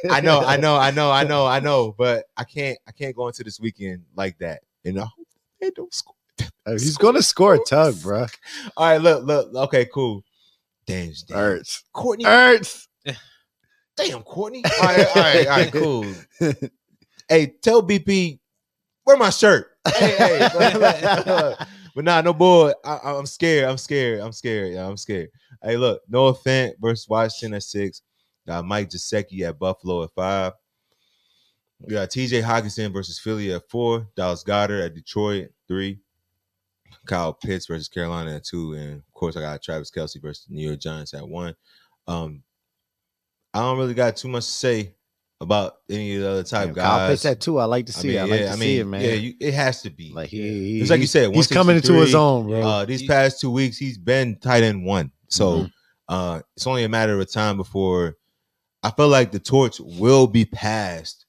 I know, I know, I know, I [LAUGHS] know, I know, but I can't I can't go into this weekend like that. And I hope they don't score. Oh, he's going to score a tug, bro. All right, look, look, okay, cool. Damn, damn. Ertz. Courtney. Ertz. [LAUGHS] Damn, Courtney. All right, all right, all right, [LAUGHS] cool. hey, tell BP where my shirt. [LAUGHS] Hey, hey. but nah, no boy. I, I'm scared. I'm scared. I'm scared. Yeah, I'm scared. Hey, look, Noah Fant versus Washington at six. Got Mike Gesicki at Buffalo at five. We got TJ Hockenson versus Philly at four. Dallas Goedert at Detroit at three. Kyle Pitts versus Carolina at two, and of course I got Travis Kelce versus the New York Giants at one. Um, I don't really got too much to say about any of the other type Damn, guys. Kyle Pitts at two. I like to see. it. I like to see it, man. Yeah, you, it has to be. like he, It's like you said, he's coming into his own, bro. uh, these He- past two weeks, he's been tight end one. So Mhm. uh, it's only a matter of time before I feel like the torch will be passed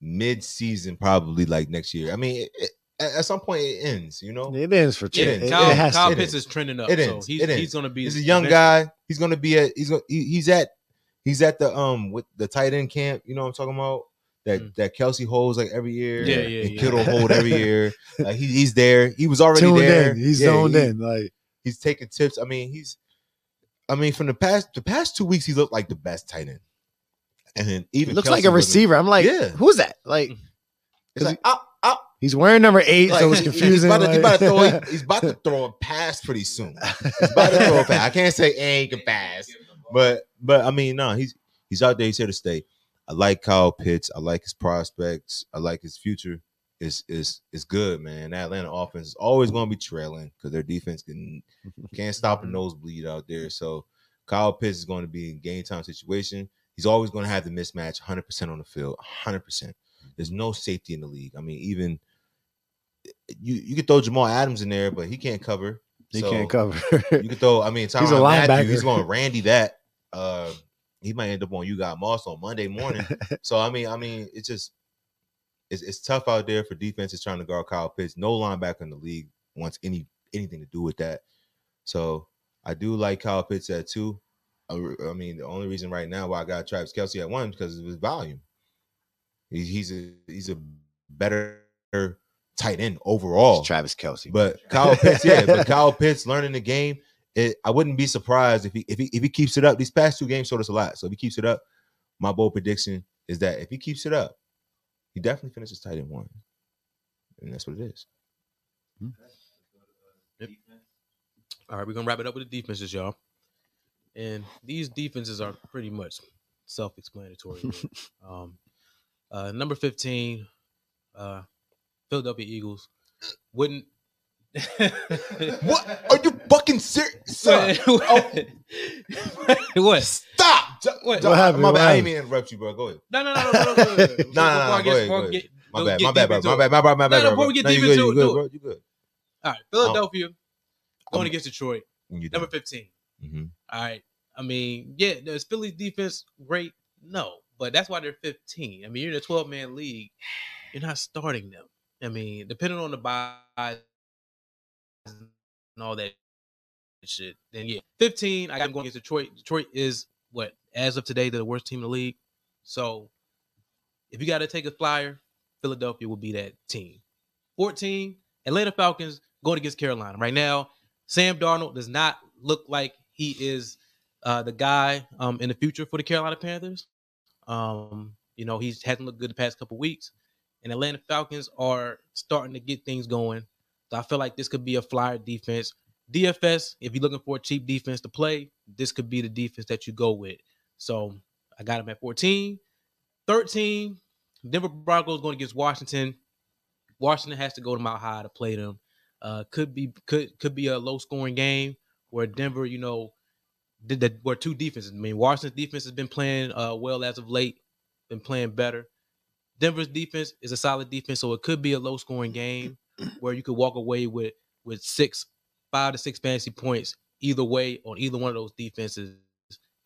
mid-season, probably like next year. I mean, it, it- at at some point it ends. You know, it ends for It Chip. ends. It, Kyle, it has Kyle to. Pitts is trending up. It so ends. he's, It ends. he's going to be. he's a young eventually- guy. He's gonna be at. He's gonna. He, he's at. He's at the um with the tight end camp. You know what I'm talking about. That Mm. that Kelce holds like every year. Yeah, yeah, and yeah. Kittle [LAUGHS] hold every year. Like he, he's there. He was already Tuned there. in. He's Yeah, zoned he- in. Like He's taking tips. I mean, he's. I mean, from the past the past two weeks, he looked like the best tight end. And then he even looks Kelce like a wasn't- receiver. I'm like, Yeah. who's that? Like It's like up, up. He's wearing number eight, so it's [LAUGHS] Like, confusing. He's about, to, he's, about throw, [LAUGHS] he's about to throw a pass pretty soon. He's about to throw a pass. I can't say he can pass, but but I mean, no, he's he's out there. He's here to stay. I like Kyle Pitts. I like his prospects. I like his future. Is is is good, man. That Atlanta offense is always going to be trailing because their defense can can't stop a nosebleed out there. So Kyle Pitts is going to be in game time situation. He's always going to have the mismatch 100% on the field. 100%. There's no safety in the league. I mean, even you you could throw Jamal Adams in there, but he can't cover. he So, can't cover. [LAUGHS] You could throw. I mean, He's a linebacker. He's going to Randy that. Uh, he might end up on you got Moss on Monday morning. [LAUGHS] so I mean, I mean, it's just it's, it's tough out there for defenses trying to guard Kyle Pitts. No linebacker in the league wants any anything to do with that. So I do like Kyle Pitts at two. I, I mean, the only reason right now why I got Travis Kelce at one is because of his volume. He, he's a he's a better tight end overall. Travis Kelce. But Kyle Pitts, yeah, but Kyle Pitts learning the game. It, I wouldn't be surprised if he if he if he keeps it up. These past two games showed us a lot. So if he keeps it up, my bold prediction is that if he keeps it up, he definitely finishes tight end one, and that's what it is. All right, we're gonna wrap it up with the defenses, y'all. And these defenses are pretty much self-explanatory. [LAUGHS] um, uh, number fifteen, uh, Philadelphia Eagles wouldn't. [LAUGHS] What are you fucking serious? [LAUGHS] What? what? Stop! What? My What happened? bad. What I happened? ain't mean to interrupt you, bro. Go ahead. No, no, no, no, no, no, no, no. No, no, [LAUGHS] no, Before I go get- ahead, before I go ahead. get- My go bad. get My bad, deep bro. into My it. bad. My bad. My bad. No, no, bro. before we get No, you deep good, into you it, good, do it. bro. You good. All right, Philadelphia going I'm- against Detroit, You number done. fifteen. Mhm. All right. I mean, yeah, does Philly's defense great? No, but that's why they're 15. I mean, you're in a 12 man league. You're not starting them. I mean, depending on the buys and all that shit, then yeah, 15. I got them going against Detroit. Detroit is what as of today, they're the worst team in the league. So if you got to take a flyer, Philadelphia will be that team. 14, Atlanta Falcons going against Carolina. Right now, Sam Darnold does not look like he is uh, the guy um, in the future for the Carolina Panthers. Um, you know, he hasn't looked good the past couple weeks. And Atlanta Falcons are starting to get things going. So I feel like this could be a flyer defense. DFS, if you're looking for a cheap defense to play, this could be the defense that you go with. So I got him at 14. 13, Denver Broncos going against Washington. Washington has to go to Mount High to play them. Uh, could be could could be a low scoring game where Denver, you know, did that where two defenses. I mean, Washington's defense has been playing uh, well as of late, been playing better. Denver's defense is a solid defense, so it could be a low scoring game [CLEARS THROAT] where you could walk away with with six, five to six fantasy points either way on either one of those defenses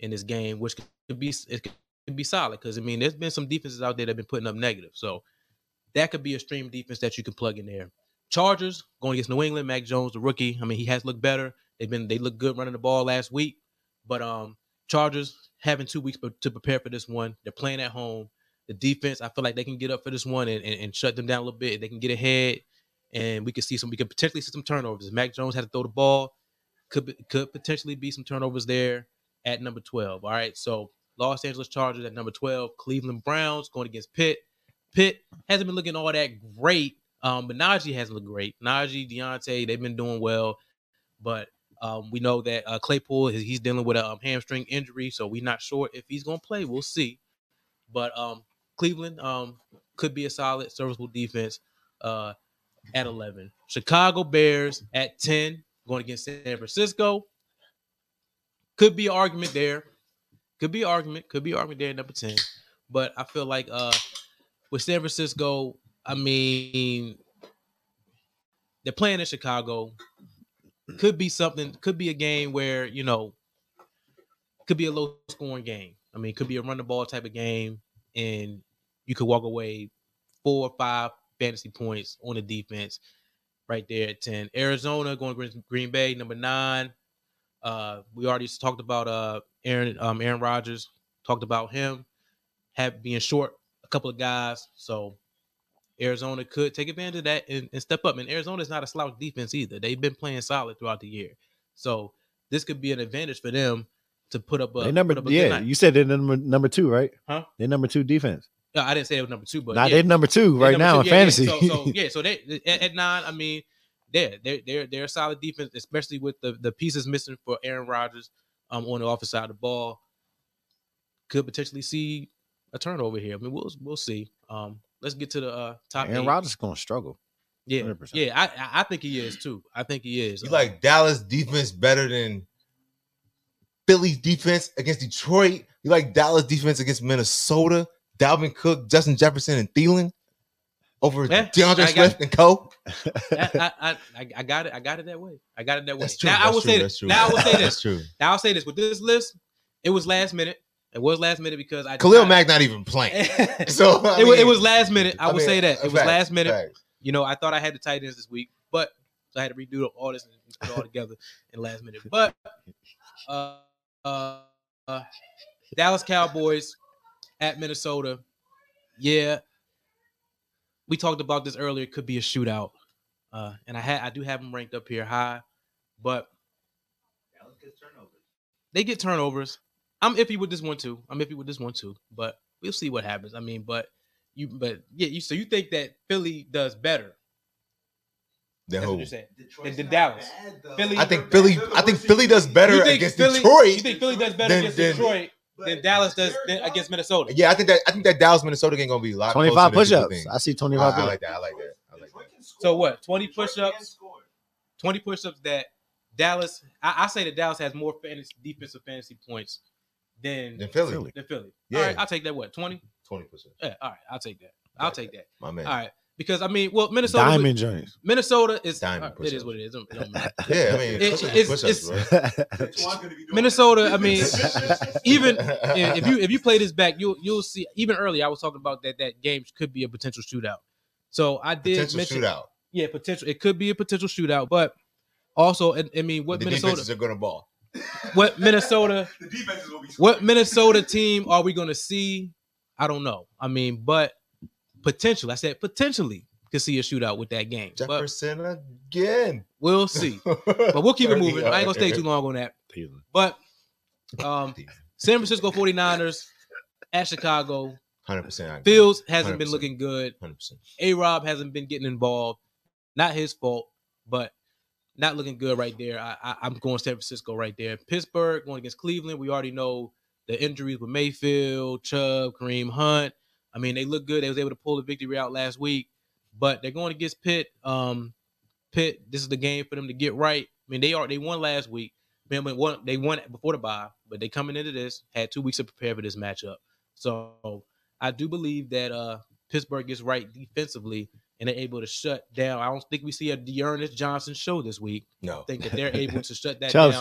in this game, which could be it could be solid because I mean there's been some defenses out there that have been putting up negative, so that could be a stream defense that you can plug in there. Chargers going against New England, Mac Jones, the rookie. I mean he has looked better. They've been they look good running the ball last week, but um Chargers having two weeks to prepare for this one. They're playing at home. The defense, I feel like they can get up for this one and, and, and shut them down a little bit. They can get ahead, and we could see some. We could potentially see some turnovers. Mac Jones had to throw the ball. Could could potentially be some turnovers there at number twelve. All right, so Los Angeles Chargers at number twelve. Cleveland Browns going against Pitt. Pitt hasn't been looking all that great, um, but Najee hasn't looked great. Najee, Diontae, they've been doing well, but um, we know that uh, Claypool he's dealing with a um, hamstring injury, so we're not sure if he's gonna play. We'll see. But um, Cleveland um, could be a solid, serviceable defense uh, at 11. Chicago Bears at 10, going against San Francisco. Could be an argument there. Could be an argument. Could be an argument there number 10. But I feel like uh, with San Francisco, I mean, they're playing in Chicago. Could be something, could be a game where, you know, could be a low scoring game. I mean, could be a run the ball type of game, and you could walk away four or five fantasy points on the defense right there at 10. Arizona going against Green Bay, number nine. Uh, we already talked about uh Aaron um Aaron Rodgers, talked about him have being short a couple of guys. So Arizona could take advantage of that and, and step up. And Arizona is not a slouch defense either. They've been playing solid throughout the year. So this could be an advantage for them to put up a They number up a yeah. You said they're number number two, right? Huh? They're number two defense. No, I didn't say it was number two, but Nah, yeah. they're number two They're right number now two. in Yeah, yeah. fantasy. So, so [LAUGHS] yeah, so they at, at nine. I mean, they're they're they're they're a solid defense, especially with the the pieces missing for Aaron Rodgers um on the offensive side of the ball. Could potentially see a turnover here. I mean, we'll we'll see. Um, let's get to the uh, top. Aaron. Rodgers is gonna struggle. yeah, 100%. yeah. I I- I think he is too. I think he is. You Uh, like Dallas defense better than Philly's defense against Detroit? You like Dallas defense against Minnesota? Dalvin Cook, Justin Jefferson, and Thielen over Yeah, D'Andre Swift and Co. I, I, I, I- got it. I got it that way. I got it that way. That's true. Now I will true. say [LAUGHS] That's this. true. Now I will say That's this. true. Now I'll say this. With this list, it was last minute. It was last minute because I Khalil Mack not even playing. [LAUGHS] So wa- it mean, was last minute. I, will mean, say that it was last minute. facts. You know, I thought I had the tight ends this week, but so I had to redo all this and put it all together in last minute. But uh, uh, uh, Dallas Cowboys at Minnesota, yeah, we talked about this earlier. It could be a shootout, uh, and I had I do have them ranked up here high, but Dallas gets turnovers. they get turnovers. I'm iffy with this one too. I'm iffy with this one too, but we'll see what happens. I mean, but you, but yeah, you. So you think that Philly does better? Then That's what who? you're saying. Detroit's the Dallas. bad. Philly- I think Philly. I think Philly does better against Philly, Detroit. You think Philly does better Then- against then- Detroit But than Dallas does than against Minnesota? Yeah, I think that I think that Dallas Minnesota game gonna be a lot. Twenty closer five than people push-ups. I see twenty I. I push-ups. like that. I like that. I like that. Detroit can score. So what? 20 push-ups? 20 push-ups that Dallas. I, I say that Dallas has more fantasy defensive fantasy points than Then Philly, Philly. than Philly. Yeah. All right, I'll take that. What? 20? twenty percent. Yeah, all right, I'll take that. I'll Okay. take that. My man. All right, because I mean, well, Minnesota. Diamond joints. Minnesota is. Diamond all right, it is what it is. It don't- it don't [LAUGHS] matter. Yeah, I mean, It- push-ups, it's- it's- bro. That's what I'm gonna be doing. Minnesota, I mean, [LAUGHS] even if you if you play this back, you'll you'll see. Even early, I was talking about that that game could be a potential shootout. So I did potential mention, shootout, yeah, potential. It could be a potential shootout, but also, and, I mean, what the Minnesota? defenses are gonna ball. what Minnesota [LAUGHS] The defense is what we. what Minnesota team are we going to see? I don't know. I mean, but potentially, I said potentially could see a shootout with that game. But Jefferson again. we'll see. But we'll keep it [LAUGHS] moving. I ain't gonna stay too long on that. But um, San Francisco 49ers at Chicago. Hundred percent. Fields hasn't been 100%. looking good. Hundred percent. A Rob hasn't been getting involved. Not his fault, but not looking good right there. I, I, I'm going San Francisco right there. Pittsburgh going against Cleveland. We already know the injuries with Mayfield, Chubb, Kareem Hunt. I mean, they look good. They was able to pull the victory out last week, but they're going against Pitt. Um, Pitt. This is the game for them to get right. I mean, they are they won last week. Won they won before the bye, but they coming into this had two weeks to prepare for this matchup. So I do believe that uh Pittsburgh gets right defensively and they're able to shut down. I don't think we see a D'Ernest Johnson show this week. No. I think that they're able to shut [LAUGHS] that down.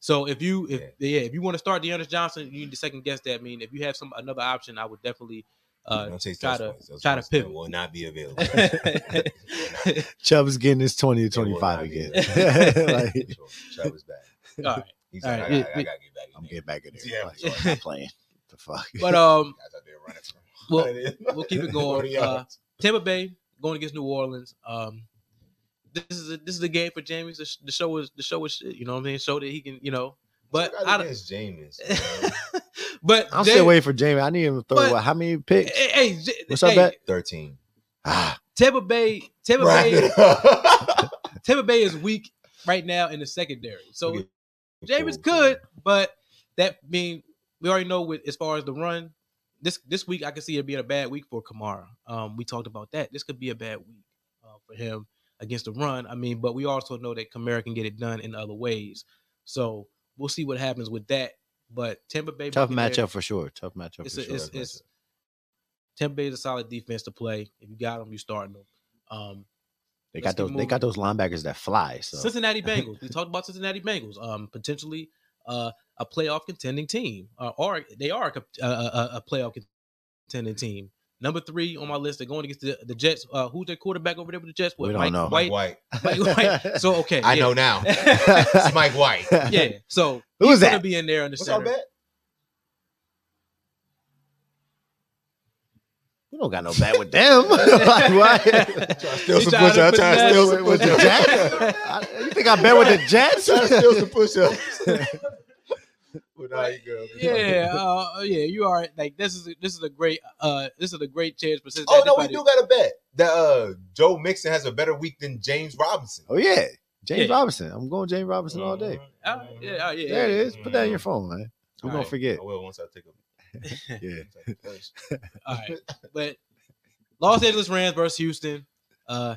So if you if yeah, if you want to start D'Ernest Johnson, you need to second guess that. I mean, if you have some another option, I would definitely uh Don't try to points. Try to pivot. will not be available. [LAUGHS] Chubb's getting his 20 to 25 again. available. [LAUGHS] like, Sure. Chubb is back. [LAUGHS] All right. He's All like, right, I, I yeah. gotta get back. in I'm getting back in there. Yeah, Like, sure. I'm not playing. The fuck. But um Guys out there running from Well, we'll keep it going. Uh. Tampa Bay going against New Orleans. Um, this is a, this is the game for Jameis. The, the show is the show is shit. You know what I mean? Show that he can. You know, but I don't. against Jameis. Man? but I'm Jay- still waiting for Jameis. I need him to throw But- what, how many picks? Hey, hey, J- What's hey, up, Bet? Thirteen. Ah, Tampa Bay. Tampa Wrap Bay. [LAUGHS] Tampa Bay is weak right now in the secondary. So Okay. Jameis could, but that mean we already know with as far as the run. This this week I can see it being a bad week for Kamara. Um, we talked about that. This could be a bad week uh, for him against the run. I mean, but we also know that Kamara can get it done in other ways. So we'll see what happens with that. But Tampa Bay tough matchup for sure. Tough matchup It's for a, sure. it's, it's Tampa Bay is a solid defense to play. If you got them, you starting them. Um, they got those. They got those linebackers that fly. So Cincinnati [LAUGHS] Bengals. we talked about Cincinnati Bengals. Um, potentially uh, a playoff contending team, uh, or they are a, a, a playoff contending team. Number three on my list, they're going against the, the Jets. Uh, who's their quarterback over there with the Jets? What, We don't Mike know. White. White. Mike White. [LAUGHS] So okay, I yeah. know now. [LAUGHS] It's Mike White. yeah. So who's he's is gonna that? be in there in the What's up, center. bet? we don't got no bet with them. [LAUGHS] like, what? steal He some trying push-ups. to Trying to steal some with the push-ups. Jets? I- you think I bet with the Jets? Trying to steal some push-ups. Well, nah, you good. yeah, [LAUGHS] uh, yeah, you are like this is a, this is a great uh this is a great chance for Oh no, we do got a bet that uh, Joe Mixon has a better week than James Robinson. Oh yeah, James Yeah. Robinson. I'm going James Robinson all day. Uh, yeah, uh, yeah, There it yeah. Put that in your phone, man. We're All gonna right. forget. I will once I take a [LAUGHS] Yeah. [LAUGHS] All right, but Los Angeles Rams versus Houston. Uh,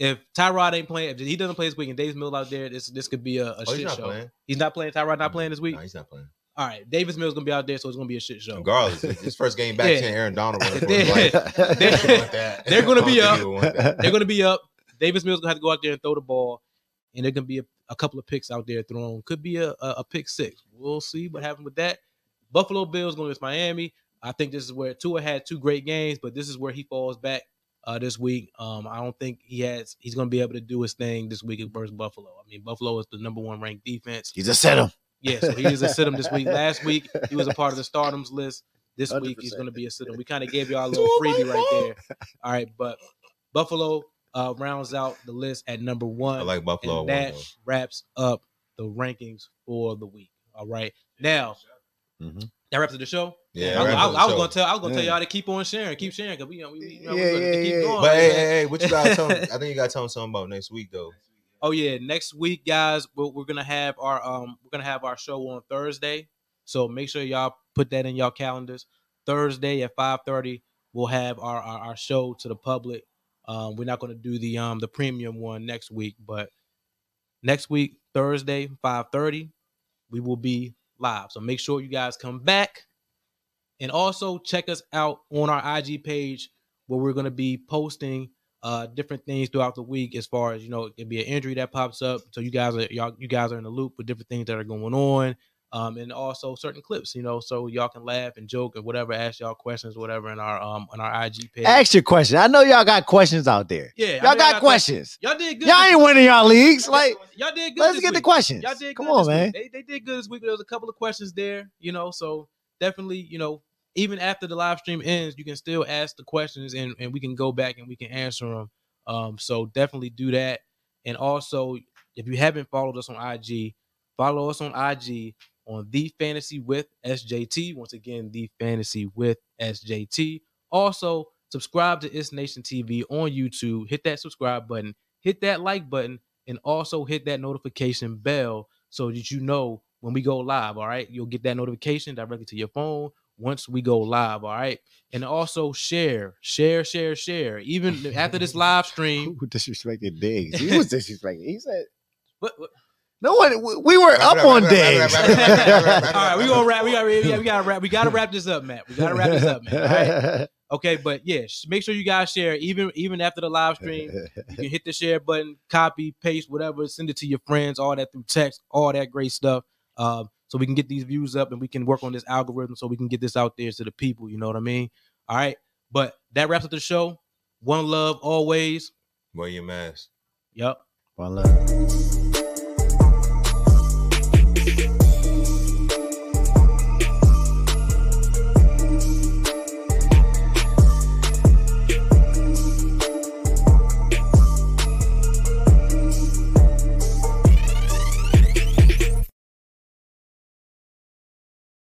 if Tyrod ain't playing, if he doesn't play this week, and Davis Mills out there, this this could be a, a Oh, shit he's not show. playing. He's not playing. Tyrod not playing this week. No, he's not playing. All right, Davis Mills gonna be out there, so it's gonna be a shit show. Regardless, his first game back Yeah. to Aaron Donald They're- [LAUGHS] [LAUGHS] they're- want that. [LAUGHS] they're gonna be up. think he would want that. They're gonna be up. Davis Mills gonna have to go out there and throw the ball, and there gonna be a, a couple of picks out there thrown. Could be a, a, a pick six. We'll see what happens with that. Buffalo Bills going against Miami. I think this is where Tua had two great games, but this is where he falls back uh, this week. Um, I don't think he has. He's going to be able to do his thing this week versus Buffalo. I mean, Buffalo is the number one ranked defense. He's a set him. Yeah, so he is a sit him this week. Last week he was a part of the stardoms list. This week he's going to be a sit him. We kind of gave y'all a [LAUGHS] little freebie right there. All right, but Buffalo uh, rounds out the list at number one. I like Buffalo. and that though. wraps up the rankings for the week. All right, now Mhm. that wraps up the show. Yeah, I, that I- I was the gonna tell I was gonna tell y'all to keep on sharing, keep sharing, cause we, you know, we, we, you know, Yeah, we're gonna yeah, keep yeah. going. But hey, man. hey, hey, what you gotta tell? 'em- [LAUGHS] I think you gotta tell them something about next week though. Oh yeah, next week, guys, we're, we're gonna have our um we're gonna have our show on Thursday. So make sure y'all put that in y'all calendars. Thursday at five thirty, we'll have our, our our show to the public. Um, we're not gonna do the um the premium one next week, but next week Thursday five thirty, we will be live. So make sure you guys come back, and also check us out on our IG page where we're gonna be posting uh different things throughout the week as far as you know it could be an injury that pops up. So you guys are y'all you guys are in the loop with different things that are going on um, and also certain clips, you know, so y'all can laugh and joke and whatever, ask y'all questions, whatever, in our um on our IG page. Ask your question. I know y'all got questions out there. yeah, Y'all know got questions. Y'all did good. Y'all ain't winning y'all leagues. Like, y'all did good. let's get the week. questions. Y'all did Come on, man. They, they did good this week. There was a couple of questions there, you know. So definitely, you know, even after the live stream ends, you can still ask the questions and, and we can go back and we can answer them. Um, so definitely do that. And also, if you haven't followed us on IG, follow us on IG on the fantasy with SJT. Once again, the fantasy with SJT. Also, subscribe to It's Nation TV on YouTube. Hit that subscribe button, hit that like button, and also hit that notification bell so that you know when we go live. All right, you'll get that notification directly to your phone once we go live. All right, and also share, share, share, share. Even after this [LAUGHS] live stream, Who disrespected Diggs? He was [LAUGHS] disrespecting. He said, "No one. we- We were up it up, on wrap it up, Diggs." wrap it up, wrap it up, wrap it up, wrap it all up, right, we gonna wrap. We got. We, we gotta wrap. We gotta wrap this up, Matt. We gotta wrap this up, man. All right. [LAUGHS] Okay, but yeah, make sure you guys share. Even even after the live stream, you can hit the share button, copy, paste, whatever, send it to your friends, all that through text, all that great stuff. Um, so we can get these views up and we can work on this algorithm so we can get this out there to the people. You know what I mean? All right. But that wraps up the show. One love always. Wear your mask. Yep. One love.